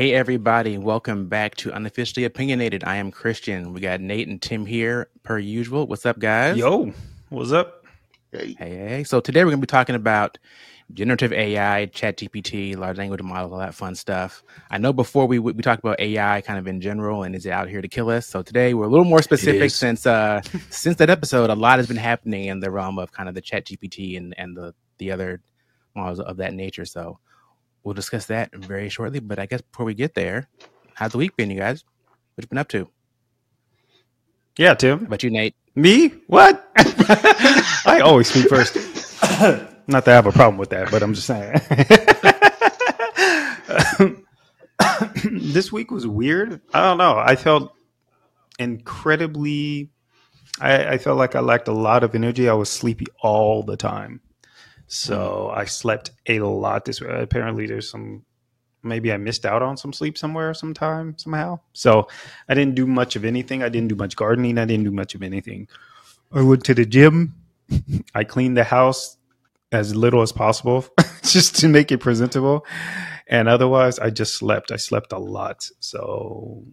Hey, everybody, welcome back to Unofficially Opinionated. I am Christian. We got Nate and Tim here, per usual. What's up, guys? Yo, what's up? Hey, hey. hey. So, today we're going to be talking about generative AI, chat GPT, large language models, all that fun stuff. I know before we we talked about AI kind of in general and is it out here to kill us. So today we're a little more specific since uh since that episode, a lot has been happening in the realm of kind of the chat GPT and, and the the other models of that nature. So we'll discuss that very shortly. But I guess before we get there, how's the week been, you guys? What you been up to? Yeah, Tim. But you, Nate? Me? What? I always speak first. Not that I have a problem with that, but I'm just saying. this week was weird. I don't know. I felt incredibly. I, I, felt like I lacked a lot of energy. I was sleepy all the time, so I slept a lot this week. Apparently, there's some. Maybe I missed out on some sleep somewhere, sometime, somehow. So I didn't do much of anything. I didn't do much gardening. I didn't do much of anything. I went to the gym. I cleaned the house as little as possible just to make it presentable. And otherwise, I just slept. I slept a lot. So,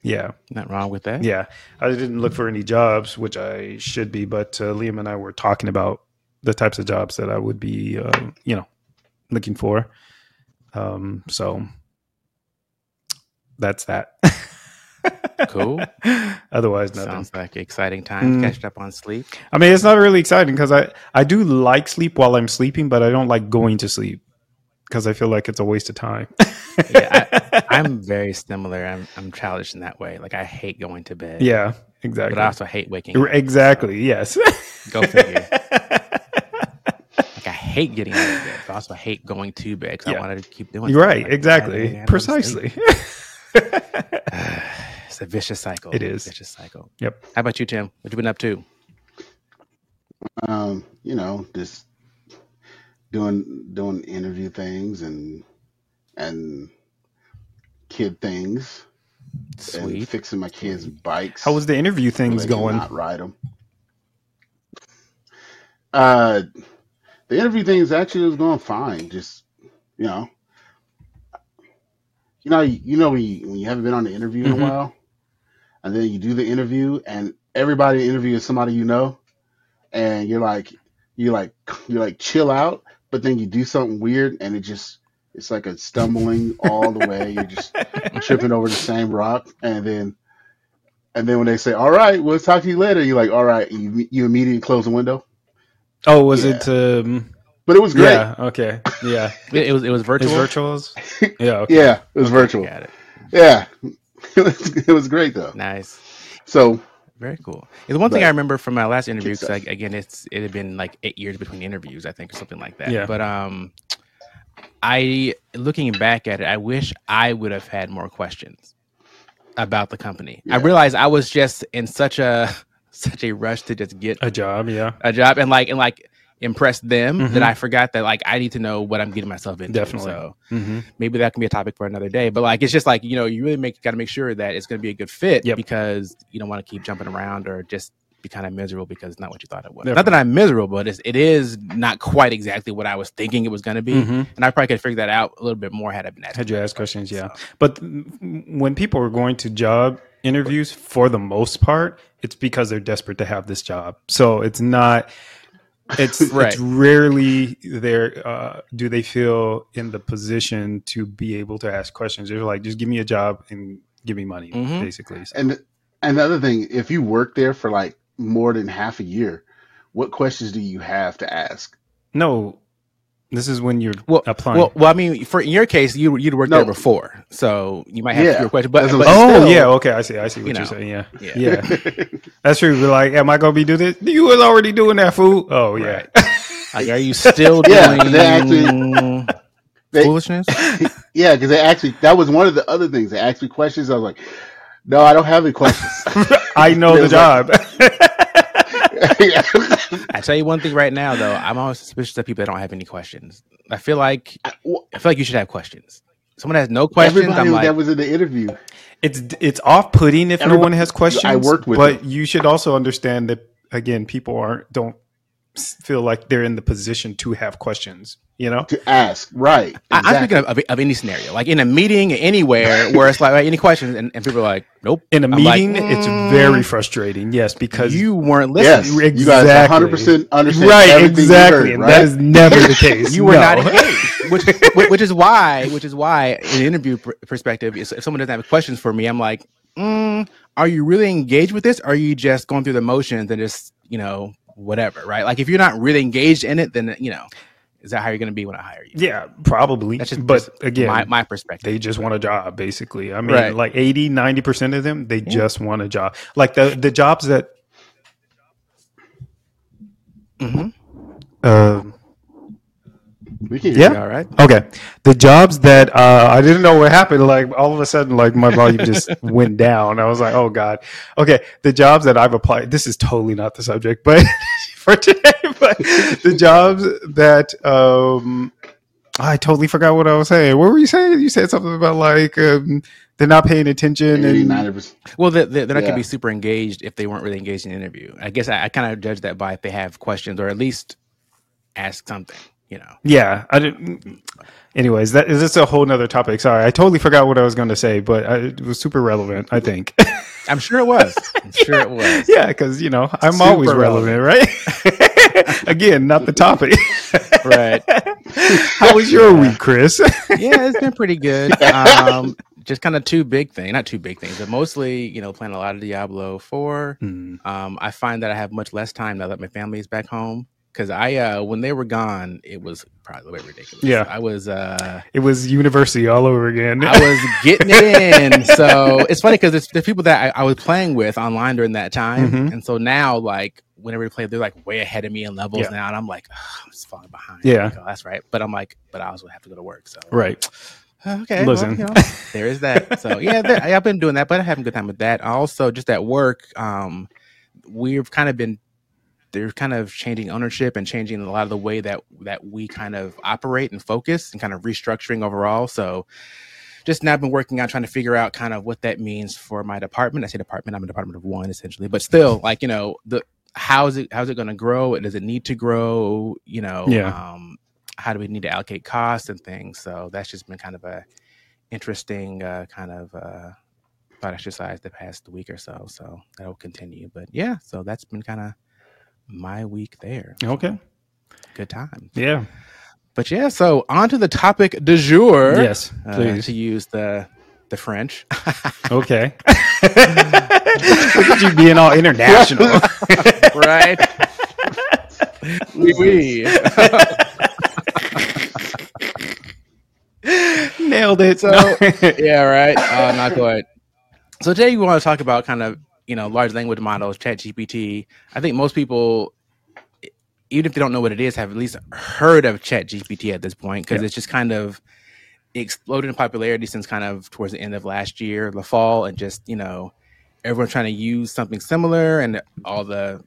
yeah. Not wrong with that. Yeah. I didn't look for any jobs, which I should be, but uh, Liam and I were talking about the types of jobs that I would be, uh, you know, looking for. Um, so that's that. cool. Otherwise, nothing. Sounds like exciting time mm. catch up on sleep. I mean, it's not really exciting because I I do like sleep while I'm sleeping, but I don't like going to sleep because I feel like it's a waste of time. yeah, I, am very similar. I'm I'm childish in that way. Like I hate going to bed. Yeah, exactly. But I also hate waking. up. Exactly. So. Yes. Go figure. Like I hate getting out of bed. But I also hate going to bed because yeah. I wanted to keep doing. You're right. Like, exactly. Precisely. It's a vicious cycle. It is. vicious cycle. Yep. How about you, Tim? What you been up to? Um, you know, just doing doing interview things and and kid things. Sweet. And fixing my kids' bikes. How was the interview things so going? Not ride them. Uh, the interview things actually was going fine. Just you know, you know, you know when you, when you haven't been on the interview in mm-hmm. a while, and then you do the interview, and everybody in the interview is somebody you know, and you're like, you like, you like chill out, but then you do something weird, and it just, it's like a stumbling all the way. You're just tripping over the same rock, and then, and then when they say, "All right, we'll talk to you later," you're like, "All right," you you immediately close the window. Oh, was yeah. it? Um, but it was great. Yeah. Okay. Yeah. it, it was. It was virtual. It was virtuals. Yeah. Okay. Yeah. It was virtual. Got it. Yeah. it, was, it was great though. Nice. So very cool. The one thing I remember from my last interview, because like, again, it's it had been like eight years between interviews, I think, or something like that. Yeah. But um, I looking back at it, I wish I would have had more questions about the company. Yeah. I realized I was just in such a such a rush to just get a job, yeah, a job, and like and like impress them mm-hmm. that I forgot that like I need to know what I'm getting myself into. Definitely. So mm-hmm. maybe that can be a topic for another day. But like it's just like you know you really make got to make sure that it's going to be a good fit yep. because you don't want to keep jumping around or just be kind of miserable because it's not what you thought it was. Definitely. Not that I'm miserable, but it's, it is not quite exactly what I was thinking it was going to be. Mm-hmm. And I probably could figure that out a little bit more had I been asked. Had you asked questions, yeah. So. But when people are going to job interviews, for the most part, it's because they're desperate to have this job. So it's not it's right. it's rarely there uh, do they feel in the position to be able to ask questions. They're like, just give me a job and give me money, mm-hmm. basically. So. And another thing, if you work there for like more than half a year, what questions do you have to ask? No, this is when you're well, applying. Well, well, I mean, for in your case, you you'd worked no. there before, so you might have yeah. your question. But, but oh still, yeah, okay, I see, I see what you are saying. Yeah, yeah, yeah. that's true. We're like, am I gonna be doing this? You was already doing that food. Oh yeah. Right. like, are you still doing yeah, they actually, they, foolishness? yeah, because they actually that was one of the other things. They asked me questions. I was like, no, I don't have any questions. I know the job. Like, I tell you one thing right now, though, I'm always suspicious of people that don't have any questions. I feel like I, well, I feel like you should have questions. Someone has no questions. Everybody I'm like, that was in the interview. It's it's off putting if Everybody, no one has questions. I worked with, but them. you should also understand that again, people aren't don't feel like they're in the position to have questions. You know, to ask. Right. I, I'm Exactly. thinking of, of, of any scenario, like in a meeting, anywhere, where it's like "Right, any questions, and, and people are like, "Nope." in a I'm like, meeting, it's "Mm, very frustrating. Yes, because you weren't Yes. listening. You guys 100% understand right, everything exactly, you heard, right? that is never the case. You were No. not engaged, which, which which is why, which is why, in an interview pr- perspective, if if someone doesn't have questions for me, I'm like, mm, "Are you really engaged with this? Or are you just going through the motions and just, you know, whatever?" Right? Like, if you're not really engaged in it, then you know, is that how you're going to be when I hire you? Yeah, probably. That's just, but just again, my, my perspective. they just want a job basically i mean Right. like 80 90% of them they just want a job like the the jobs that Mm-hmm. um We can hear Yeah. you. All right. okay the jobs that uh i didn't know what happened like all of a sudden like my volume just went down i was like oh god okay the jobs that i've applied this is totally not the subject but for today but the jobs that um I totally forgot what I was saying. What were you saying? You said something about like um, they're not paying attention and 90%. Well, they, they, they're not gonna be super engaged if they weren't really engaged in the interview. I guess I, I kind of judge that by if they have questions or at least ask something. You know. Yeah, I didn't. Anyways, that is this a whole nother topic. Sorry, I totally forgot what I was going to say, but I, it was super relevant. I think. I'm sure it was. I'm sure it was. yeah, because you know I'm Super always relevant, right? Again, not the topic. Right. How was your week, Chris? Yeah, it's been pretty good. Um, just kind of two big things, not two big things, but mostly, you know, playing a lot of Diablo 4. Mm, Um, I find that I have much less time now that my family is back home. Because I, uh, when they were gone, it was probably ridiculous. Yeah. I was, uh, it was university all over again. I was getting it in. So it's funny because there's, there's people that I, I was playing with online during that time, Mhm. and so now like whenever we play, they're like way ahead of me in levels Yeah. now, and I'm like, "Ugh, I'm just falling behind. Yeah. Oh, that's right. But I'm like, but I also have to go to work. So right. okay, Listen. well, you know, there is that. So yeah, there, I've been doing that, but I'm having a good time with that. Also, just at work, um, we've kind of been they're kind of changing ownership and changing a lot of the way that that we kind of operate and focus and kind of restructuring overall. So just now I've been working on trying to figure out kind of what that means for my department. I say department, I'm a department of one essentially, but still like, you know, the how is it how's it going to grow? Does it need to grow? You know, Yeah. um, how do we need to allocate costs and things? So that's just been kind of a interesting uh, kind of uh, thought exercise the past week or so. So that'll continue. But yeah, so that's been kind of my week there. Okay. Good time. Yeah. But yeah, so on to the topic du jour. Yes. uh, to use the the French. Okay. Look at you being all international. right. oui, oui. Nailed it. So yeah, right. Uh, not quite. So today we want to talk about kind of you know large language models, Chat GPT. I think most people, even if they don't know what it is, have at least heard of Chat GPT at this point because Yeah. it's just kind of exploded in popularity since kind of towards the end of last year, the fall, and just you know everyone trying to use something similar, and all the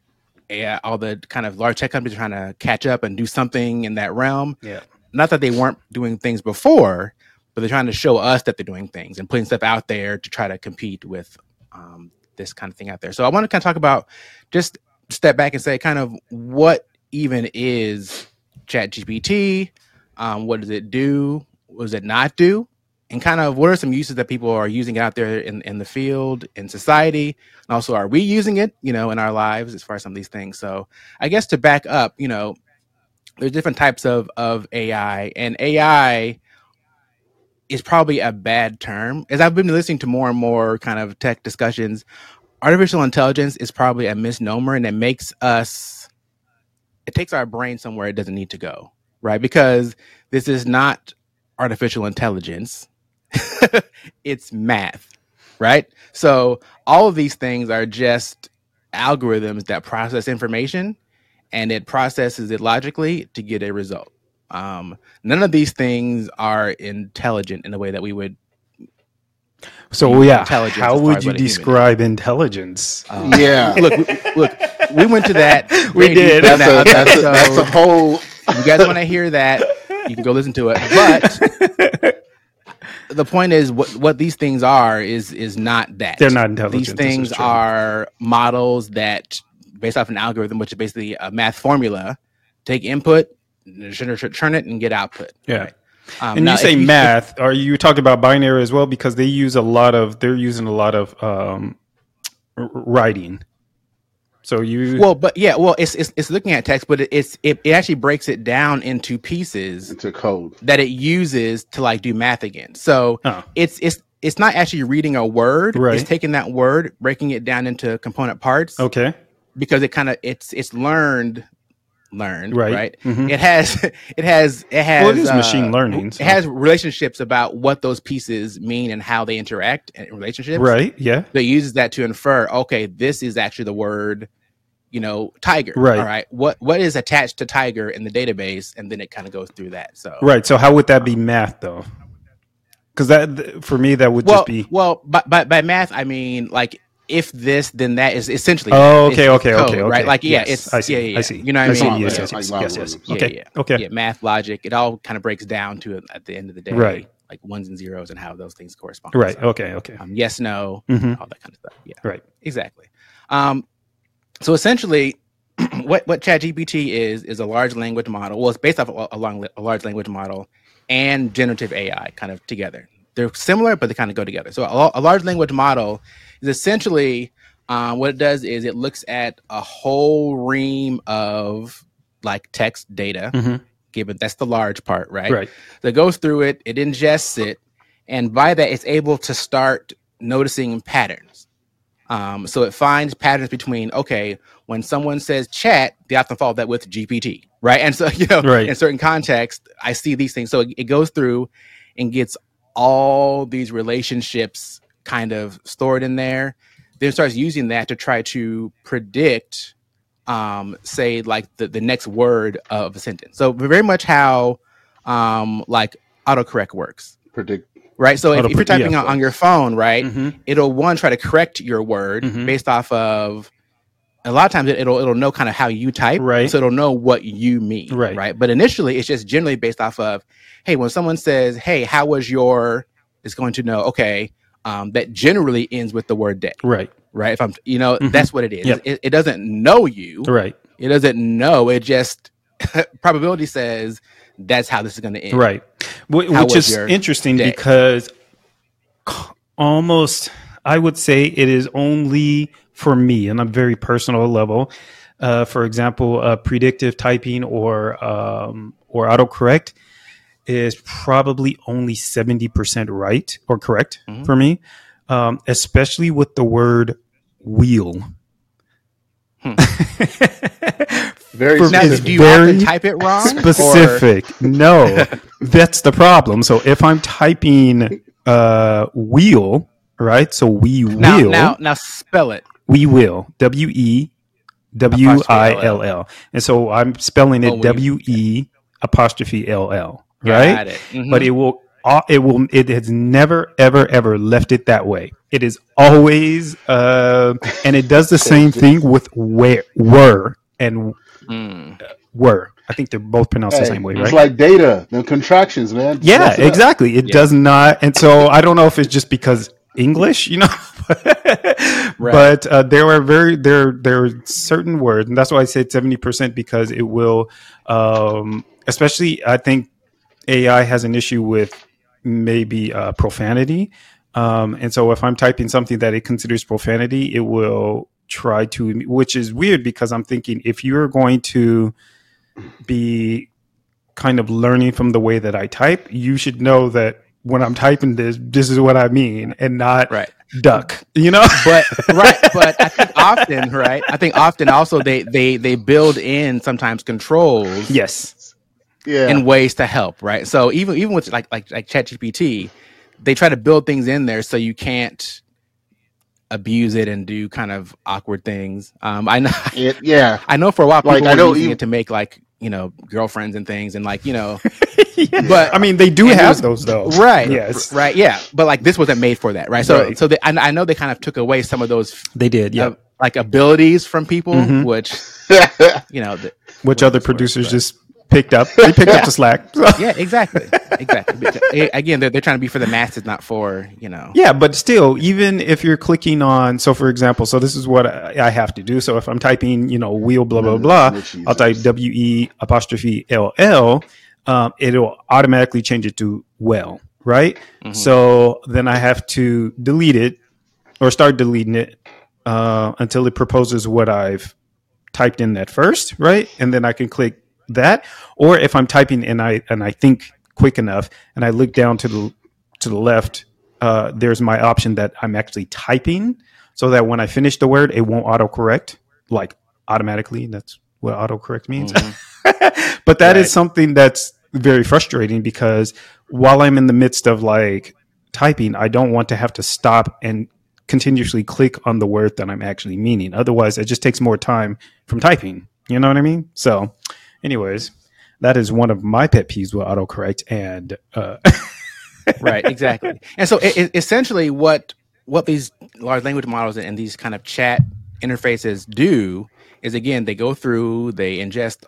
AI, all the kind of large tech companies are trying to catch up and do something in that realm yeah. not that they weren't doing things before, but they're trying to show us that they're doing things and putting stuff out there to try to compete with um, this kind of thing out there. So I want to kind of talk about just step back and say kind of what even is ChatGPT, um, what does it do, what does it not do, and kind of what are some uses that people are using out there in, in the field, in society, and also are we using it, you know, in our lives as far as some of these things. So I guess to back up, you know, there's different types of of AI, and AI is probably a bad term. As I've been listening to more and more kind of tech discussions, artificial intelligence is probably a misnomer, and it makes us it takes our brain somewhere it doesn't need to go, right? Because this is not artificial intelligence; it's math, right? So all of these things are just algorithms that process information and it processes it logically to get a result. Um, none of these things are intelligent in the way that we would. So yeah, how would you what a human describe intelligence? Um, Yeah. look, we, look, we went to that. We very did. deep in That's a, that's, a, that's a whole. You guys want to hear that, you can go listen to it. But the point is, what what these things are is is not that. They're not intelligent. These things are models that, based off an algorithm, which is basically a math formula, take input, turn it and get output. Yeah. Right? Um, and now, you say if if- math. Are you talking about binary as well? Because they use a lot of. They're using a lot of um, writing. So you. well, but yeah, well, it's it's, it's looking at text, but it, it's it, it actually breaks it down into pieces into code. that it uses to like do math again. So Oh. it's it's it's not actually reading a word. Right. It's taking that word, breaking it down into component parts okay. because it kind of it's it's learned learned Right. right. Mhm. It has it has it has Well, it is uh, machine learning, so- It has relationships about what those pieces mean and how they interact in relationships. Right. Yeah. It uses that to infer, okay, this is actually the word, you know, tiger. Right. All right. What what is attached to tiger in the database, and then it kind of goes through that. So Right. So how would that be math though? Because that for me that would well, just be. well, by, by by math, I mean like if this, then that is essentially. Oh, okay, okay, code, okay, right? okay. Like yeah, Yes, it's I see, yeah, yeah, I see. You know what I I see, mean? yes, yes, yes, yes, yes. Okay, yeah. okay. Yeah, math, logic, it all kind of breaks down to it at the end of the day, Right. Like ones and zeros and how those things correspond. Right. So, Okay. Okay. um, yes, no, Mhm. all that kind of stuff. Yeah. Right. Exactly. Um, so essentially, what what ChatGPT is is a large language model. Well, it's based off a, a, long, a large language model and generative AI kind of together. They're similar, but they kind of go together. So a, a large language model is essentially um, what it does is it looks at a whole ream of like text data. Mhm. Given that's the large part, right? Right. So goes through it, it ingests it, and by that, it's able to start noticing patterns. Um, so it finds patterns between okay, when someone says chat, they often follow that with GPT, right? And so you know, Right. in certain contexts, I see these things. So it, it goes through and gets all these relationships kind of stored in there. Then starts using that to try to predict, um, say like the, the next word of a sentence. So very much how um, like autocorrect works, Predict. right? So if, if you're Autocorrect, yeah. typing on, on your phone, right, Mhm. it'll one try to correct your word Mhm. based off of a lot of times it, it'll it'll know kind of how you type Right. so it'll know what you mean Right. right but initially it's just generally based off of hey when someone says hey how was your it's going to know okay um, that generally ends with the word day Right. right if i'm you know Mhm. that's what it is Yep. it, it doesn't know you Right. it doesn't know it just probability says that's how this is going to end Right. Wh- Which is interesting day? because almost, I would say it is only for me on a very personal level. Uh, for example, uh, predictive typing or um, or autocorrect is probably only seventy percent right or correct Mhm. for me, um, especially with the word wheel. Hmm. Very For- now do you very often type it wrong or- specific. No, that's the problem. So if I'm typing uh, wheel, right? So we now, will, now now spell it we will, W E W I L L, and so I'm spelling Oh, it we- W E apostrophe L L, Got right? it. Mhm. But it will. uh, It will. It has never, ever, ever left it that way. It is always, uh, and it does the same thing with where, were, and Mm. were. I think they're both pronounced the same way, It's right? like data, the contractions, man. Yeah, Mess it exactly. It Yeah. does not, and so I don't know if it's just because English, you know, but uh, there are very there there are certain words, and that's why I said seventy percent because it will, um, especially I think AI has an issue with maybe uh, profanity, um, and so if I'm typing something that it considers profanity, it will try to, which is weird because I'm thinking if you're going to be kind of learning from the way that I type, you should know that when I'm typing this, this is what I mean, and not Right. duck. You know, But right, but I think often, right? I think often also they they they build in sometimes controls yes, Yeah. in ways to help, right? So even even with like like like ChatGPT, they try to build things in there so you can't abuse it and do kind of awkward things. Um, I know It- yeah. I know for a while people Like, I were know using even- it to make like you know girlfriends and things and like you know Yeah. But- I mean, they do have was- those though, right Yes, right yeah but like this wasn't made for that right so Right. so they, I, I know they kind of took away some of those they did. Yeah, uh, like abilities from people Mhm. which you know the, which other producers but- just picked up. They picked up the slack. yeah, exactly, exactly. Uh, Again, they're, they're trying to be for the masses, not for you know. Yeah, but still, even if you're clicking on, so for example, so this is what I I have to do. So if I'm typing, you know, wheel blah blah Mm, blah, which I'll type? W E apostrophe L L. Um, it'll automatically change it to well, right? Mhm. So then I have to delete it or start deleting it uh, until it proposes what I've typed in that first, right? And then I can click that. Or if I'm typing and I and I think quick enough, and I look down to the to the left, uh, there's my option that I'm actually typing, so that when I finish the word, it won't autocorrect like automatically. That's what autocorrect means. Mhm. but that is Right. something that's very frustrating because while I'm in the midst of like typing, I don't want to have to stop and continuously click on the word that I'm actually meaning. Otherwise, it just takes more time from typing. You know what I mean? So, anyways, that is one of my pet peeves with autocorrect. And uh, right exactly. And so it, it- essentially what what these large language models and these kind of chat interfaces do is again they go through they ingest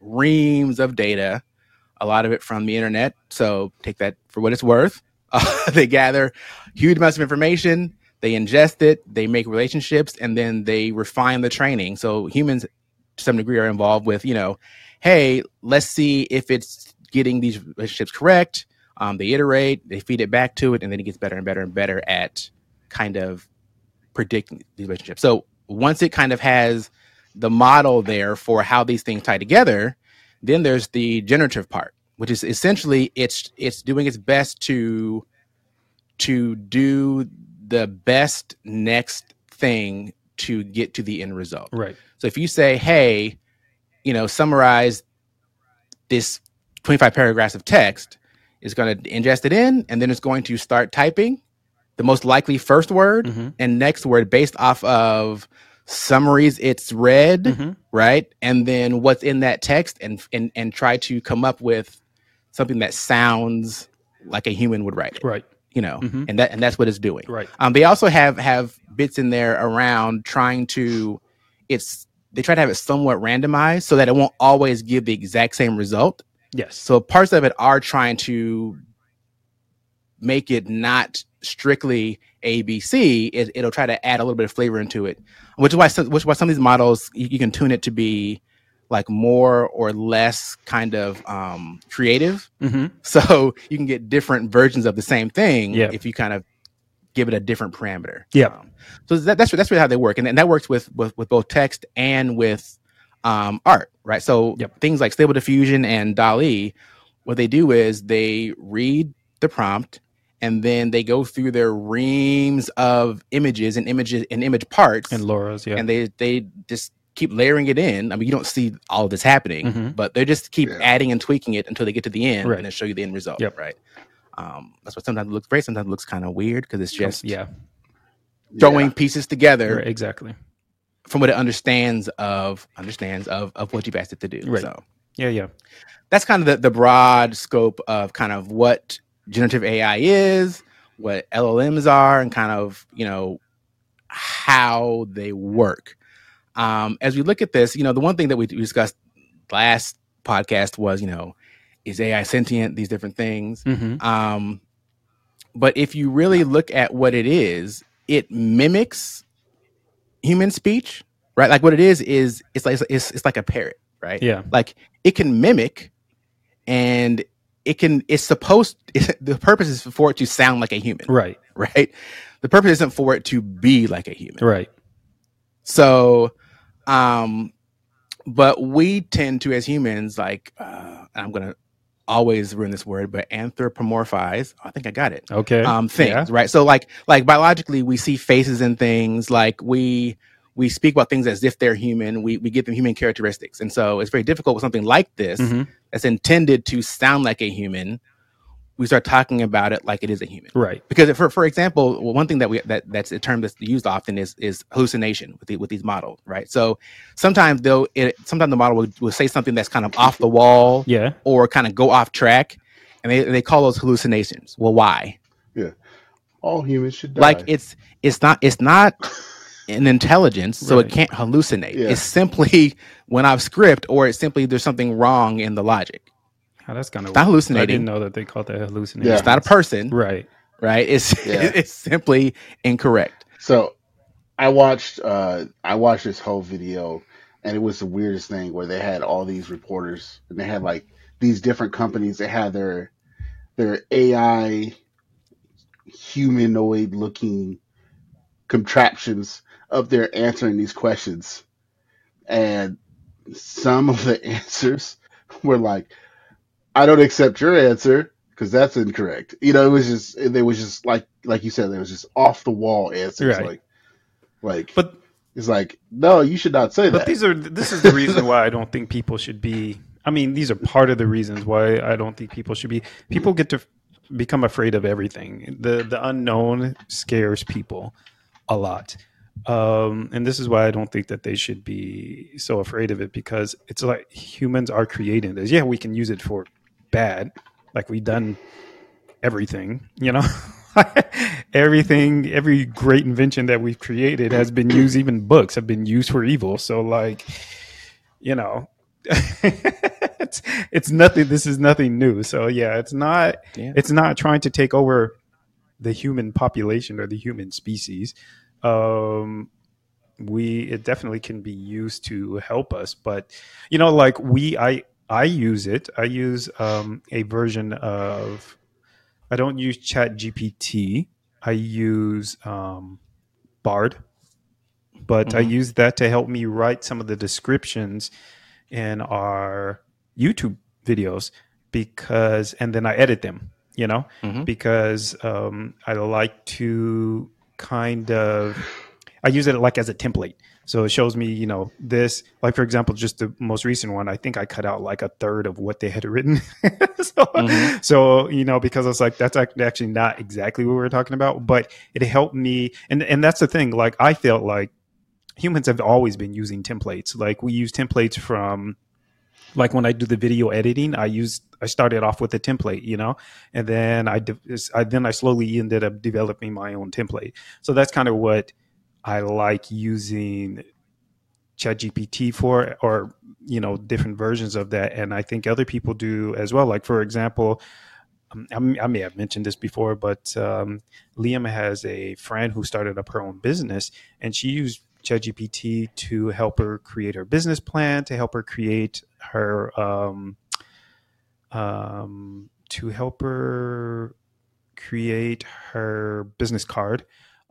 reams of data a lot of it from the internet. So take that for what it's worth. Uh, they gather huge amounts of information they ingest it they make relationships and then they refine the training. So humans to some degree are involved with you know hey let's see if it's getting these relationships correct um, they iterate, they feed it back to it, and then it gets better and better and better at kind of predicting these relationships. So once it kind of has the model there for how these things tie together, then there's the generative part, which is essentially it's it's doing its best to to do the best next thing to get to the end result. right, So if you say, hey, you know, summarize this 25 paragraphs of text, it's going to ingest it in and then it's going to start typing the most likely first word Mhm. and next word based off of summaries it's read, Mhm. right? And then what's in that text and and and try to come up with something that sounds like a human would write it, right, you know. Mhm. And that and that's what it's doing. right, Um, they also have have bits in there around trying to it's they try to have it somewhat randomized so that it won't always give the exact same result. yes, So parts of it are trying to make it not strictly ABC. It, it'll try to add a little bit of flavor into it, which is why some, which is why some of these models you, you can tune it to be like more or less kind of um, creative. hmm So you can get different versions of the same thing Yeah. if you kind of give it a different parameter. Yeah. Um, so that, that's that's really how they work, and, and that works with, with with both text and with um, art, right? So Yep. things like Stable Diffusion and DALL-E, what they do is they read the prompt and then they go through their reams of images and images and image parts and LoRAs, yeah, and they they just keep layering it in. I mean, you don't see all of this happening, Mhm. but they just keep Yeah. adding and tweaking it until they get to the end Right. and then show you the end result. Yep. Right. Um, that's what sometimes it looks great. Sometimes it looks kind of weird because it's just yeah, throwing Yeah. pieces together right, exactly, from what it understands of understands of of what you've asked it to do. Right. So yeah, yeah, that's kind of the, the broad scope of kind of what generative AI is, what LLMs are, and kind of you know how they work. Um, as we look at this, you know, the one thing that we discussed last podcast was, you know, is AI sentient? These different things. hmm Um, but if you really look at what it is, it mimics human speech, right? Like what it is is it's like it's, it's like a parrot, right? yeah, Like it can mimic, and it can. It's supposed. the purpose is for it to sound like a human, right, right? The purpose isn't for it to be like a human. right, So, um, but we tend to, as humans, like uh, I'm gonna always ruin this word, but anthropomorphize. I think I got it. okay, Um, things, Yeah. right? So, like, like biologically, we see faces in things. Like we we speak about things as if they're human. We we give them human characteristics, and so it's very difficult with something like this Mhm. that's intended to sound like a human. We start talking about it like it is a human right, because for for example, well, one thing that we that that's a term that's used often is is hallucination with the, with these models, right? So sometimes they'll it, sometimes the model will, will say something that's kind of off the wall yeah, or kind of go off track, and they they call those hallucinations. Well, why? Yeah. All humans should die. Like it's it's not it's not an intelligence, so it can't hallucinate. Yeah. It's simply when I've script, or it's simply there's something wrong in the logic. Oh, that's kind of. It's not I didn't know that they called that hallucination. Yeah. It's not a person, Right. right? It's Yeah. it's simply incorrect. So I watched uh I watched this whole video and it was the weirdest thing where they had all these reporters and they had like these different companies that had their their AI humanoid looking contraptions up there answering these questions. And some of the answers were like, I don't accept your answer because that's incorrect. You know, it was just it was just like like you said, it was just off the wall answers. Right. Like like But it's like, no, you should not say But that. these are this is the reason why I don't think people should be. I mean, these are part of the reasons why I don't think people should be. People get to become afraid of everything. the The unknown scares people a lot, um, and this is why I don't think that they should be so afraid of it because it's like humans are creating this. Yeah, we can use it for bad, like we've done everything. You know. everything every great invention that we've created has been used even books have been used for evil so like you know it's it's nothing this is nothing new so yeah it's not Yeah. it's not trying to take over the human population or the human species um we it definitely can be used to help us but you know like we i i use it. I use um a version of i don't use chat gpt i use um bard. But i Mhm. use that to help me write some of the descriptions in our youtube videos because and then i edit them you know? Mhm. because um, i like to kind of i use it like as a template so it shows me you know this like for example just the most recent one i think i cut out like a third of what they had written so, Mhm. so you know because i was like that's actually not exactly what we were talking about but it helped me and and that's the thing like i felt like humans have always been using templates like we use templates from like when I do the video editing, I use I started off with a template, you know, and then I, de- I then I slowly ended up developing my own template. So that's kind of what I like using ChatGPT for, or you know, different versions of that, and I think other people do as well. Like for example. um, I may have mentioned this before, but um, Liam has a friend who started up her own business, and she used ChatGPT to help her create her business plan, to help her create her, um, um, to help her create her business card,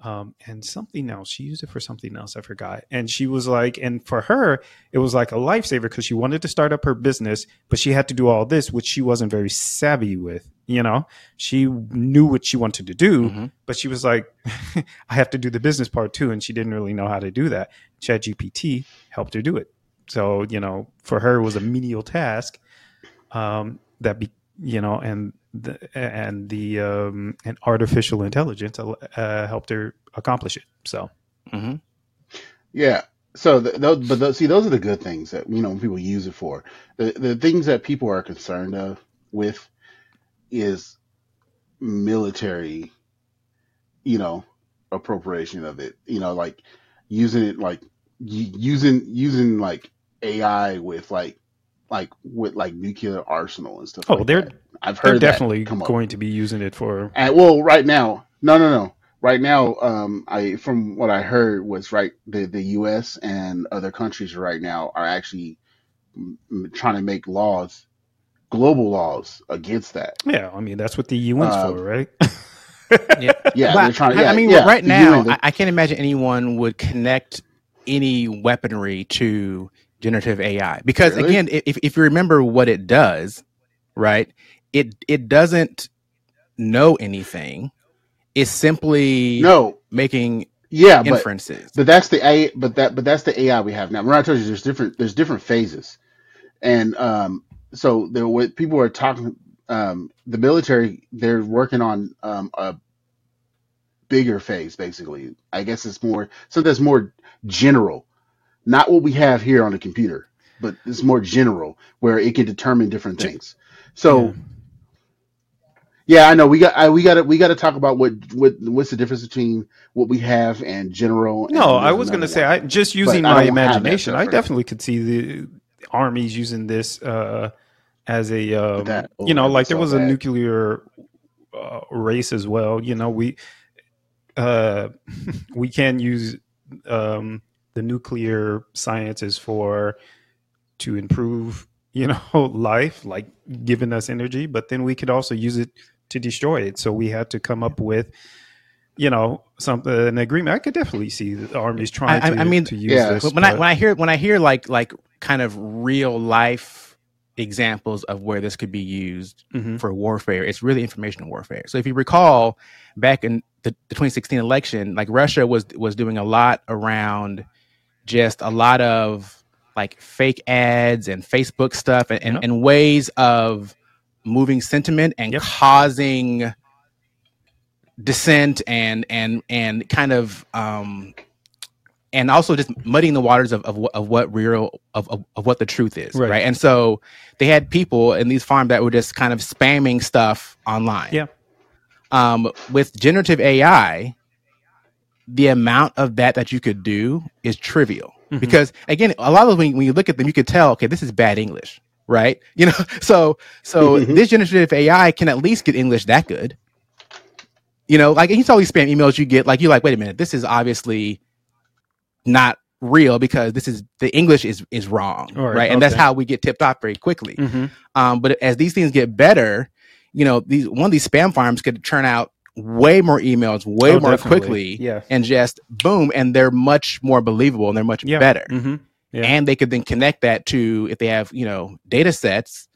um, and something else. She used it for something else. I forgot. And she was like, and for her, it was like a lifesaver because she wanted to start up her business, but she had to do all this, which she wasn't very savvy with. You know, she knew what she wanted to do, Mhm. but she was like, I have to do the business part too. And she didn't really know how to do that. ChatGPT helped her do it. So, you know, for her, it was a menial task um, that, be, you know, and the, and the, um, and artificial intelligence uh, helped her accomplish it. So, Mhm. Yeah. So, th- those, but those, see, those are the good things that you know people use it for. The the things that people are concerned of with is military, you know, appropriation of it. You know, like using it like using using like AI with like like with like nuclear arsenal and stuff. oh, like they're, that. I've they're heard that definitely come up. going to be using it for, And well, right now, no, no, no. Right now, um, I from what I heard was right. The the U.S. and other countries right now are actually m- m- trying to make laws, global laws against that. yeah, I mean, that's what the UN's Um, for, right? Yeah. Yeah, But, trying. I- Yeah, I mean, yeah, right now, UN, they- I, I can't imagine anyone would connect any weaponry to generative AI because, Really? again, if if you remember what it does, right? It it doesn't know anything. It's simply no, making yeah, inferences. But that's the A. But that but that's the AI we have now. Remember, I told you there's different there's different phases, and um, so there what people are talking. Um, the military they're working on um, a bigger phase, basically. I guess it's more something that's more general, not what we have here on the computer, but it's more general where it can determine different things. So. Yeah. Yeah, I know. We got I, we got to we got to talk about what what what's the difference between what we have and general. No, and I was going to say. I just using I my don't have that imagination, I definitely could see the armies using this uh, as a, um, that- you know, oh, like there was a nuclear uh, race as well. You know, we uh, we can use um, the nuclear sciences for to improve, you know, life, like giving us energy, but then we could also use it to destroy it. So we had to come up with, you know, something an agreement. I could definitely see the armies trying I- to, I mean, to use yeah, this. But when I when I hear when I hear like like kind of real life examples of where this could be used Mhm. for warfare, it's really informational warfare. So if you recall back in the, the 2016 election, like Russia was was doing a lot around just a lot of like fake ads and Facebook stuff and, and, Yep. and ways of moving sentiment and Yep. causing dissent and and and kind of um and also just muddying the waters of of, what- of what real of, of, of what the truth is Right. right. and so they had people in these farms that were just kind of spamming stuff online Yeah. um with generative ai the amount of that that you could do is trivial Mhm. because again a lot of when, when you look at them you could tell okay this is bad english right you know so so Mhm. this generative ai can at least get english that good you know like you saw these spam emails you get like you're like wait a minute this is obviously not real because this is the english is is wrong right, right, and that's how we get tipped off very quickly Mhm. um, but as these things get better, you know, these one of these spam farms could churn out way more emails way Oh, more definitely. quickly Yeah. and just boom, and they're much more believable and they're much Yeah. better. Mhm. Yeah. And they could then connect that to if they have, you know, data sets,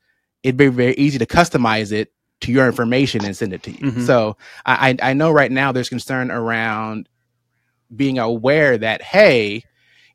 it'd be very easy to customize it to your information and send it to you. Mhm. So I, I know right now there's concern around being aware that hey,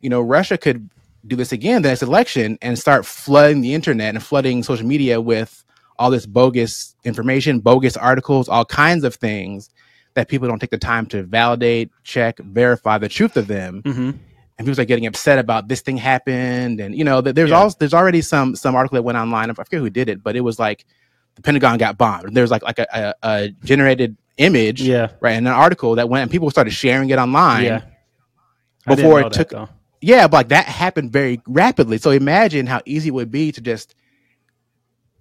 you know, Russia could do this again the next election and start flooding the internet and flooding social media with all this bogus information, bogus articles, all kinds of things that people don't take the time to validate, check, verify the truth of them. Mhm. And people are getting upset about this thing happened, and you know, th- there's Yeah. also there's already some some article that went online. I forget who did it, but it was like the Pentagon got bombed. There's like like a, a, a generated image, Yeah. right, and an article that went, and people started sharing it online. Yeah. Before it took- though. Yeah, but like that happened very rapidly. So imagine how easy it would be to just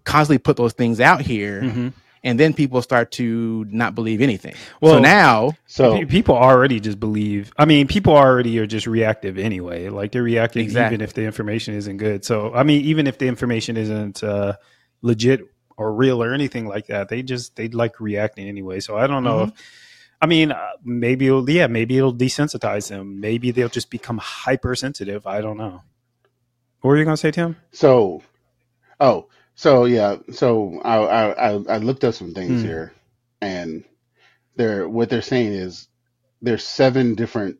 constantly put those things out here, Mhm. And then people start to not believe anything. Well- so now, So people already just believe. I mean, people already are just reactive anyway. Like they're reacting Exactly. even if the information isn't good. So I mean, even if the information isn't uh, legit or real or anything like that, they just they like reacting anyway. So I don't know Mhm. if. I mean, uh, maybe it'll yeah, maybe it'll desensitize them. Maybe they'll just become hypersensitive. I don't know. What were you gonna say, Tim? So, oh, so yeah, so I I I, looked up some things Hmm. here, and they're what they're saying is there's seven different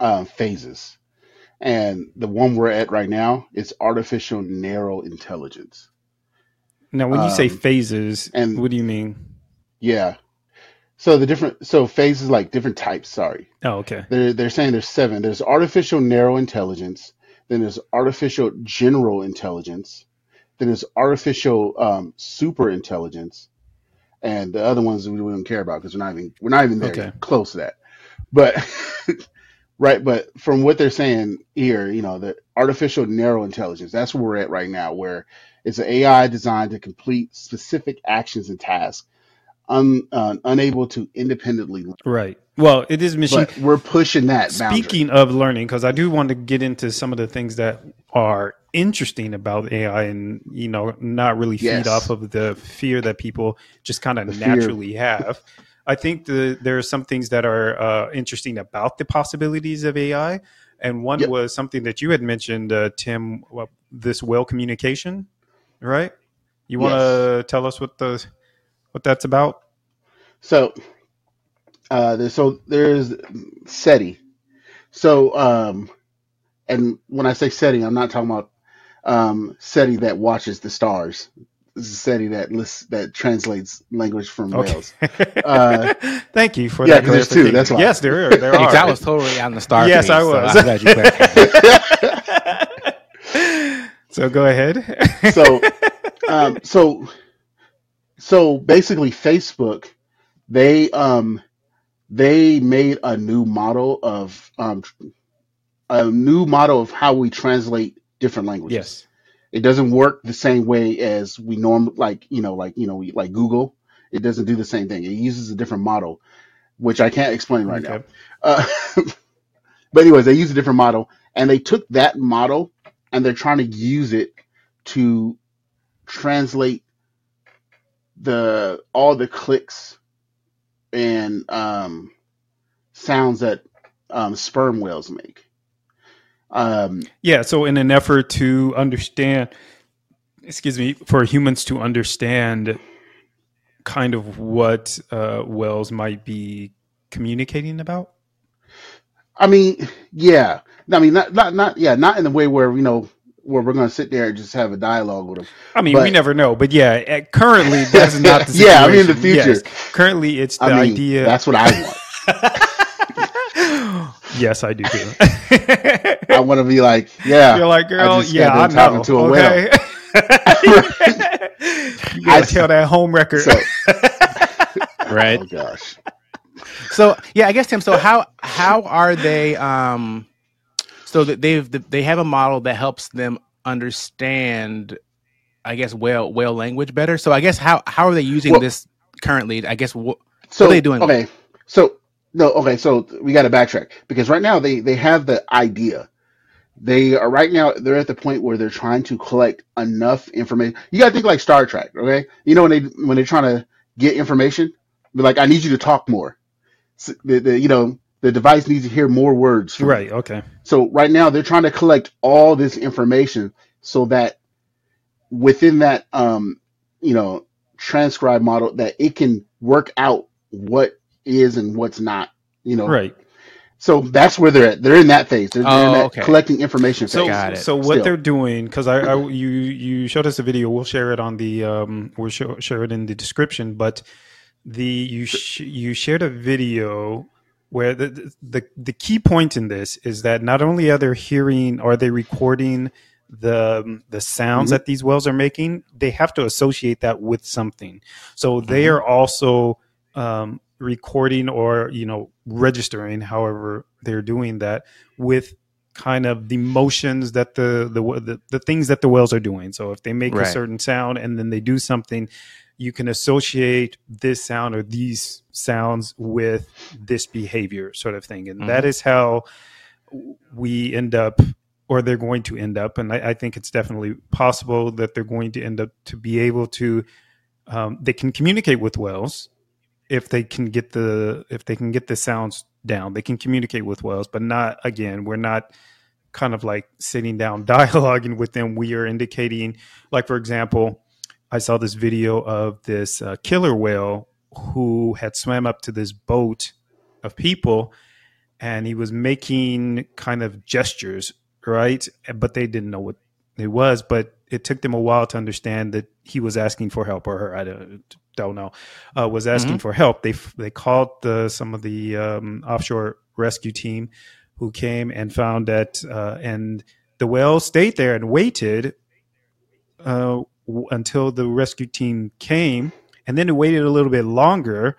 uh, phases, and the one we're at right now is artificial narrow intelligence. Now, when you say Um, phases, and- what do you mean? Yeah, so the different so phases like different types. Sorry, Oh, okay. they're they're saying there's seven. There's artificial narrow intelligence. Then there's artificial general intelligence. Then there's artificial um, super intelligence, and the other ones we don't care about because we're not even we're not even there Okay. close to that. But right, but from what they're saying here, you know, the artificial narrow intelligence. That's where we're at right now, where it's an AI designed to complete specific actions and tasks, un, uh, unable to independently. learn. Right. Well, it is machine. But we're pushing that boundary. Speaking of learning, because I do want to get into some of the things that are interesting about AI and, you know, not really feed Yes. off of the fear that people just kind of fear. naturally have. I think the, there are some things that are uh, interesting about the possibilities of AI. And one Yep. was something that you had mentioned, uh, Tim, this well communication, right? You want to tell us what the what that's about? So, uh, there's, so there's CETI. So, um, and when I say CETI, I'm not talking about um, SETI that watches the stars. This is CETI that lists that translates language from whales. Uh, Thank you for yeah, that 'cause there's two, that's why. Yes, there are. There are. I was totally on the star. Yes, page, I so was. I'm glad you clarified. so go ahead. so, um, so so basically Facebook they um they made a new model of um a new model of how we translate different languages. Yes. It doesn't work the same way as we norm like you know like you know like Google. It doesn't do the same thing. It uses a different model, which I can't explain right now. Uh, but anyways, they use a different model, and they took that model and they're trying to use it to translate the all the clicks and um, sounds that um, sperm whales make. Um, Yeah. So, in an effort to understand, excuse me, for humans to understand kind of what uh, whales might be communicating about. I mean, yeah. I mean, not, not, not, yeah, not in the way where you know where we're going to sit there and just have a dialogue with them. I mean, we never know, but yeah, uh, currently that's not the situation. Yeah, I mean, in the future. Yes. Currently, it's the I mean, idea. that's what I want. yes, I do too. I want to be like, yeah, You're like, girl, just yeah, I done talking to a okay? you gotta I- tell that home record. So, Right. oh gosh, So yeah, I guess Tim. So how how are they? Um, so that they've they have a model that helps them understand, I guess whale whale language better. So I guess how how are they using Well- this currently? I guess what so are they doing? Okay, so no, okay, so we got to backtrack because right now they they have the idea. They are right now they're at the point where they're trying to collect enough information. You got to think like Star Trek, okay? You know when they when they're trying to get information, be like, I need you to talk more. S the, the you know the device needs to hear more words. from you. right. Okay. So right now they're trying to collect all this information so that within that um you know transcribe model that it can work out what is and what's not you know Right. so that's where they're at they're in that phase they're, they're in Oh, that okay. collecting information phase So, Got it. so what Still. they're doing because I, I you you showed us a video. We'll share it on the um we'll show, share it in the description. But the you sh- you shared a video where the, the the key point in this is that not only are they hearing are they recording the the sounds Mhm. that these wells are making, they have to associate that with something. So they Mhm. are also um, recording or you know registering, however they're doing that with kind of the motions that the the the, the things that the whales are doing. So if they make a certain sound and then they do something, you can associate this sound or these sounds with this behavior, sort of thing, and that is how we end up. Or they're going to end up, and I, I think it's definitely possible that they're going to end up to be able to. Um, they can communicate with whales if they can get the if they can get the sounds down. They can communicate with whales, but not again. We're not kind of like sitting down dialoguing with them. We are indicating, like for example, I saw this video of this uh, killer whale who had swam up to this boat of people, and he was making kind of gestures, right? But they didn't know what it was. But it took them a while to understand that he was asking for help, or her. I don't, don't know. Uh, was asking for help. They they called the some of the um, offshore rescue team, who came and found that, uh, and the whale stayed there and waited uh, w- until the rescue team came, and then it waited a little bit longer.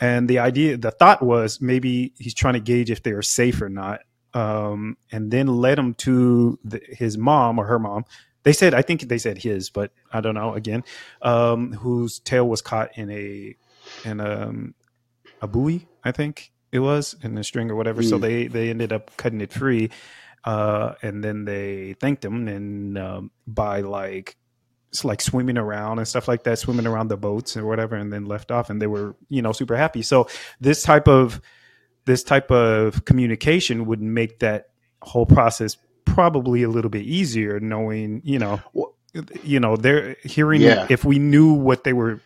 And the idea, the thought was maybe he's trying to gauge if they are safe or not, um, and then led him to the, his mom or her mom. They said, I think they said his, but I don't know. Again, um, whose tail was caught in a in a, a buoy, I think it was, in a string or whatever. So Mm. they they ended up cutting it free, uh, and then they thanked him and um, by like it's like swimming around and stuff like that, swimming around the boats or whatever, and then left off, and they were you know super happy. So this type of this type of communication would make that whole process probably a little bit easier, knowing you know you know they're hearing Yeah. if we knew what they were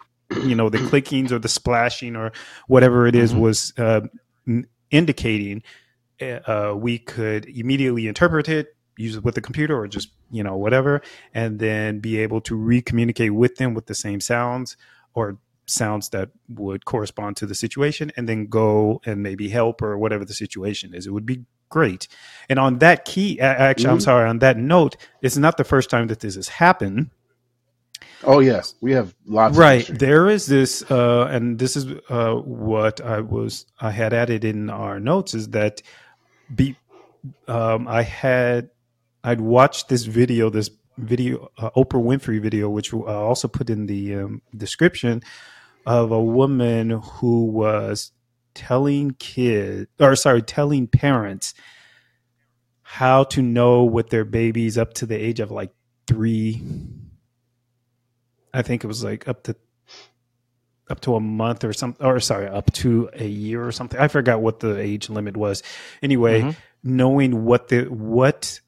you know the clickings or the splashing or whatever it is Mhm. was uh, indicating uh, we could immediately interpret it use it with the computer or just you know whatever and then be able to re-communicate with them with the same sounds or sounds that would correspond to the situation and then go and maybe help or whatever the situation is. It would be great. And on that key actually i'm Mhm. sorry on that note it's not the first time that this has happened. Oh yes, we have lots. right. there is this uh and this is uh what i was i had added in our notes is that be um i had i'd watched this video this video uh, oprah winfrey video which i also put in the um, description of a woman who was telling kids or sorry telling parents how to know what their babies up to the age of like three. I think it was like up to up to a month or something or sorry up to a year or something. I forgot what the age limit was. Anyway Mhm. knowing what the what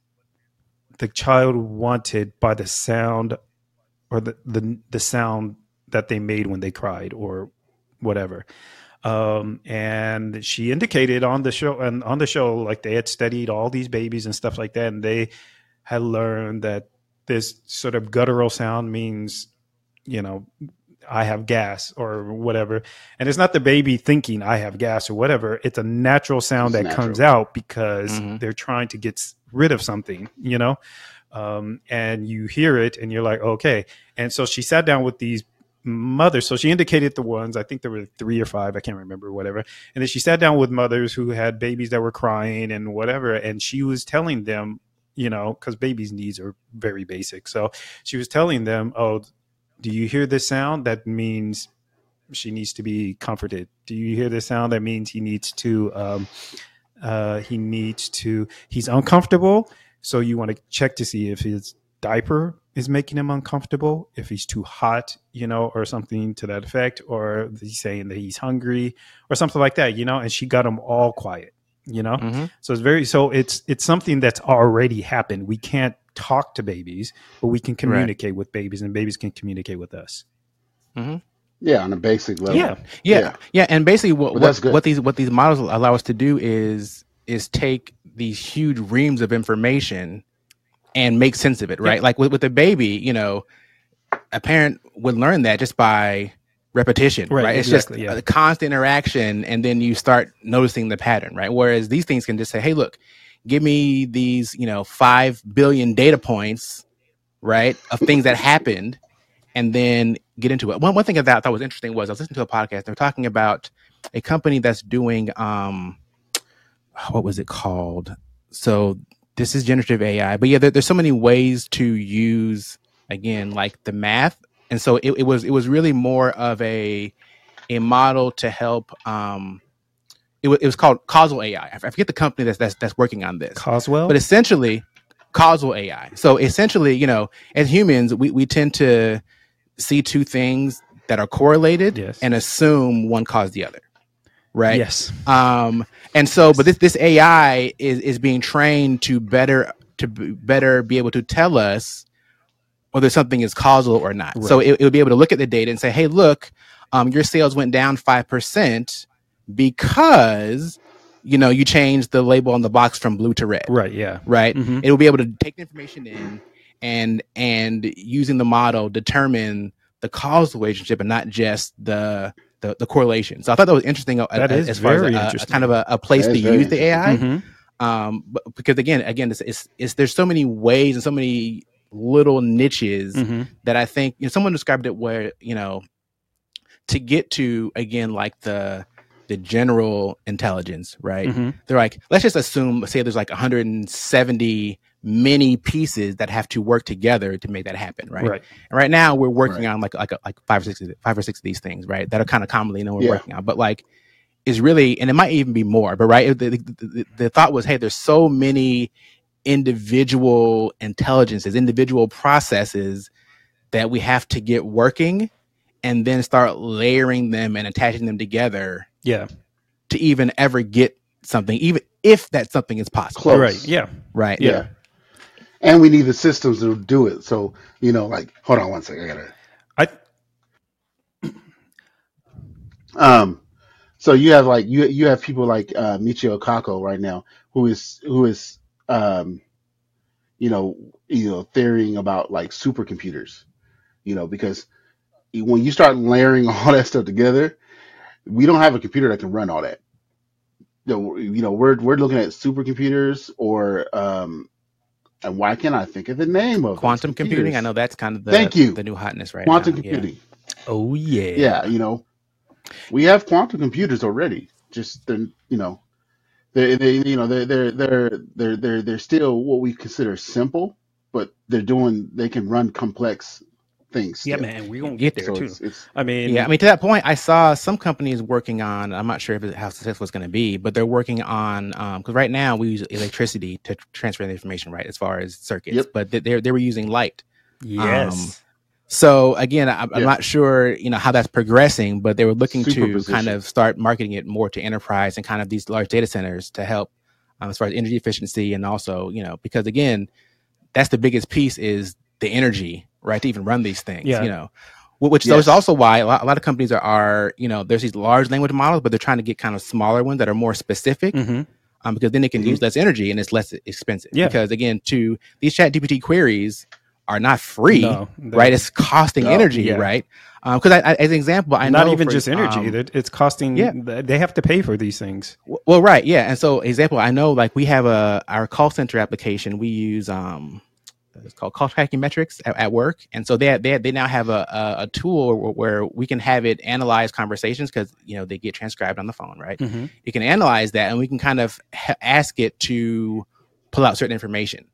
the child wanted by the sound or the the, the sound that they made when they cried or whatever. Um, and she indicated on the show and on the show like they had studied all these babies and stuff like that and they had learned that this sort of guttural sound means you know i have gas or whatever. And it's not the baby thinking i have gas or whatever. It's a natural sound It's that comes out because Mhm. they're trying to get rid of something you know? Um, and you hear it and you're like okay. And so she sat down with these mothers so she indicated the ones i think there were three or five i can't remember whatever. And then she sat down with mothers who had babies that were crying and whatever and she was telling them you know because babies needs are very basic. So she was telling them oh do you hear this sound? That means she needs to be comforted. Do you hear this sound? That means he needs to um, uh, he needs to he's uncomfortable. So you want to check to see if his diaper is making him uncomfortable if he's too hot you know or something to that effect or he's saying that he's hungry or something like that you know and she got them all quiet you know? Mhm. so it's very so it's it's something that's already happened. We can't talk to babies but we can communicate with babies and babies can communicate with us. Yeah, on a basic level. yeah. Yeah, Yeah. yeah, and basically what what, what these what these models allow us to do is is take these huge reams of information and make sense of it, right? Like with with a baby, you know, a parent would learn that just by repetition, Right, right? It's exactly, just yeah. a constant interaction, and then you start noticing the pattern, right? Whereas these things can just say, "Hey, look, give me these, you know, five billion data points, right, of things that happened." and then get into it. One one thing that I thought was interesting was I was listening to a podcast. They were talking about a company that's doing um, what was it called? So this is generative AI, but yeah, there, there's so many ways to use again like the math, and so it, it was it was really more of a a model to help. Um, it was it was called Causal AI. I forget the company that's that's that's working on this coswell but essentially causal ai so essentially you know as humans we, we tend to see two things that are correlated Yes. and assume one caused the other right? Yes. Um and so but this this ai is is being trained to better to b- better be able to tell us whether something is causal or not. So it, it would be able to look at the data and say hey look um your sales went down 5% because you know you changed the label on the box from blue to red. Right yeah. Right? Mhm. it will be able to take the information in and and using the model determine the causal relationship and not just the the, the correlation so i thought that was interesting uh, That uh, is as far very as a- a, interesting. kind of a, a place That to use the ai Mhm. um but because again again it's, it's it's there's so many ways and so many little niches Mhm. that i think you know someone described it where you know to get to again like the the general intelligence right Mhm. they're like let's just assume say there's like 170 many pieces that have to work together to make that happen right right and right now we're working Right. on like like like five or six of five or six of these things right that are kind of commonly known we're Yeah. working on but like is really and it might even be more but right the, the, the, the thought was hey there's so many individual intelligences individual processes that we have to get working and then start layering them and attaching them together yeah to even ever get something, even if that something is possible. Close. right yeah Right. Yeah. And we need the systems to do it. So, you know, like, hold on one second. I gotta. i Um, so you have like you you have people like uh, Michio Kaku right now, who is who is um, you know you know theorying about like supercomputers, you know because when you start layering all that stuff together, we don't have a computer that can run all that. You you know we're we're looking at supercomputers or um, and why can't I think of the name of quantum computing. I know that's kind of the Thank you. the new hotness right quantum now. Yeah. computing. Oh yeah. Yeah, you know, we have quantum computers already. Just they're you know, they they you know they're they're they're they're they're they're still what we consider simple, but they're doing they can run complex things. Yeah, still. man, we're gonna get there So too. it's it's I mean, Yeah, I mean to that point, I saw some companies working on. I'm not sure if it, how successful it's going to be, but they're working on because right now we use electricity to transfer the information, right, as far as circuits. Yep. But they they they were using light. yes. So again, I'm, I'm Yeah. not sure you know how that's progressing, but they were looking to kind of start marketing it more to enterprise and kind of these large data centers to help um, as far as energy efficiency and also you know because again, that's the biggest piece is the energy right to even run these things. Yeah. You know. Which so is also why a lot, a lot of companies are, are, you know, there's these large language models, but they're trying to get kind of smaller ones that are more specific hmm um, because then they can Mhm. use less energy and it's less expensive. Yeah. Because again, to these chat GPT queries are not free No, right? It's costing No. energy, Yeah. right? Because I, I, as an example, I know not know even for- just energy. um, that it's costing. yeah. They have to pay for these things. w- well, right, yeah. And so, example, I know like we have a our call center application. We use um, it's called CallTrackingMetrics at, at work, and so they they they now have a a, a tool where, where we can have it analyze conversations because you know they get transcribed on the phone, right? Mm-hmm. It can analyze that, and we can kind of ha- ask it to pull out certain information,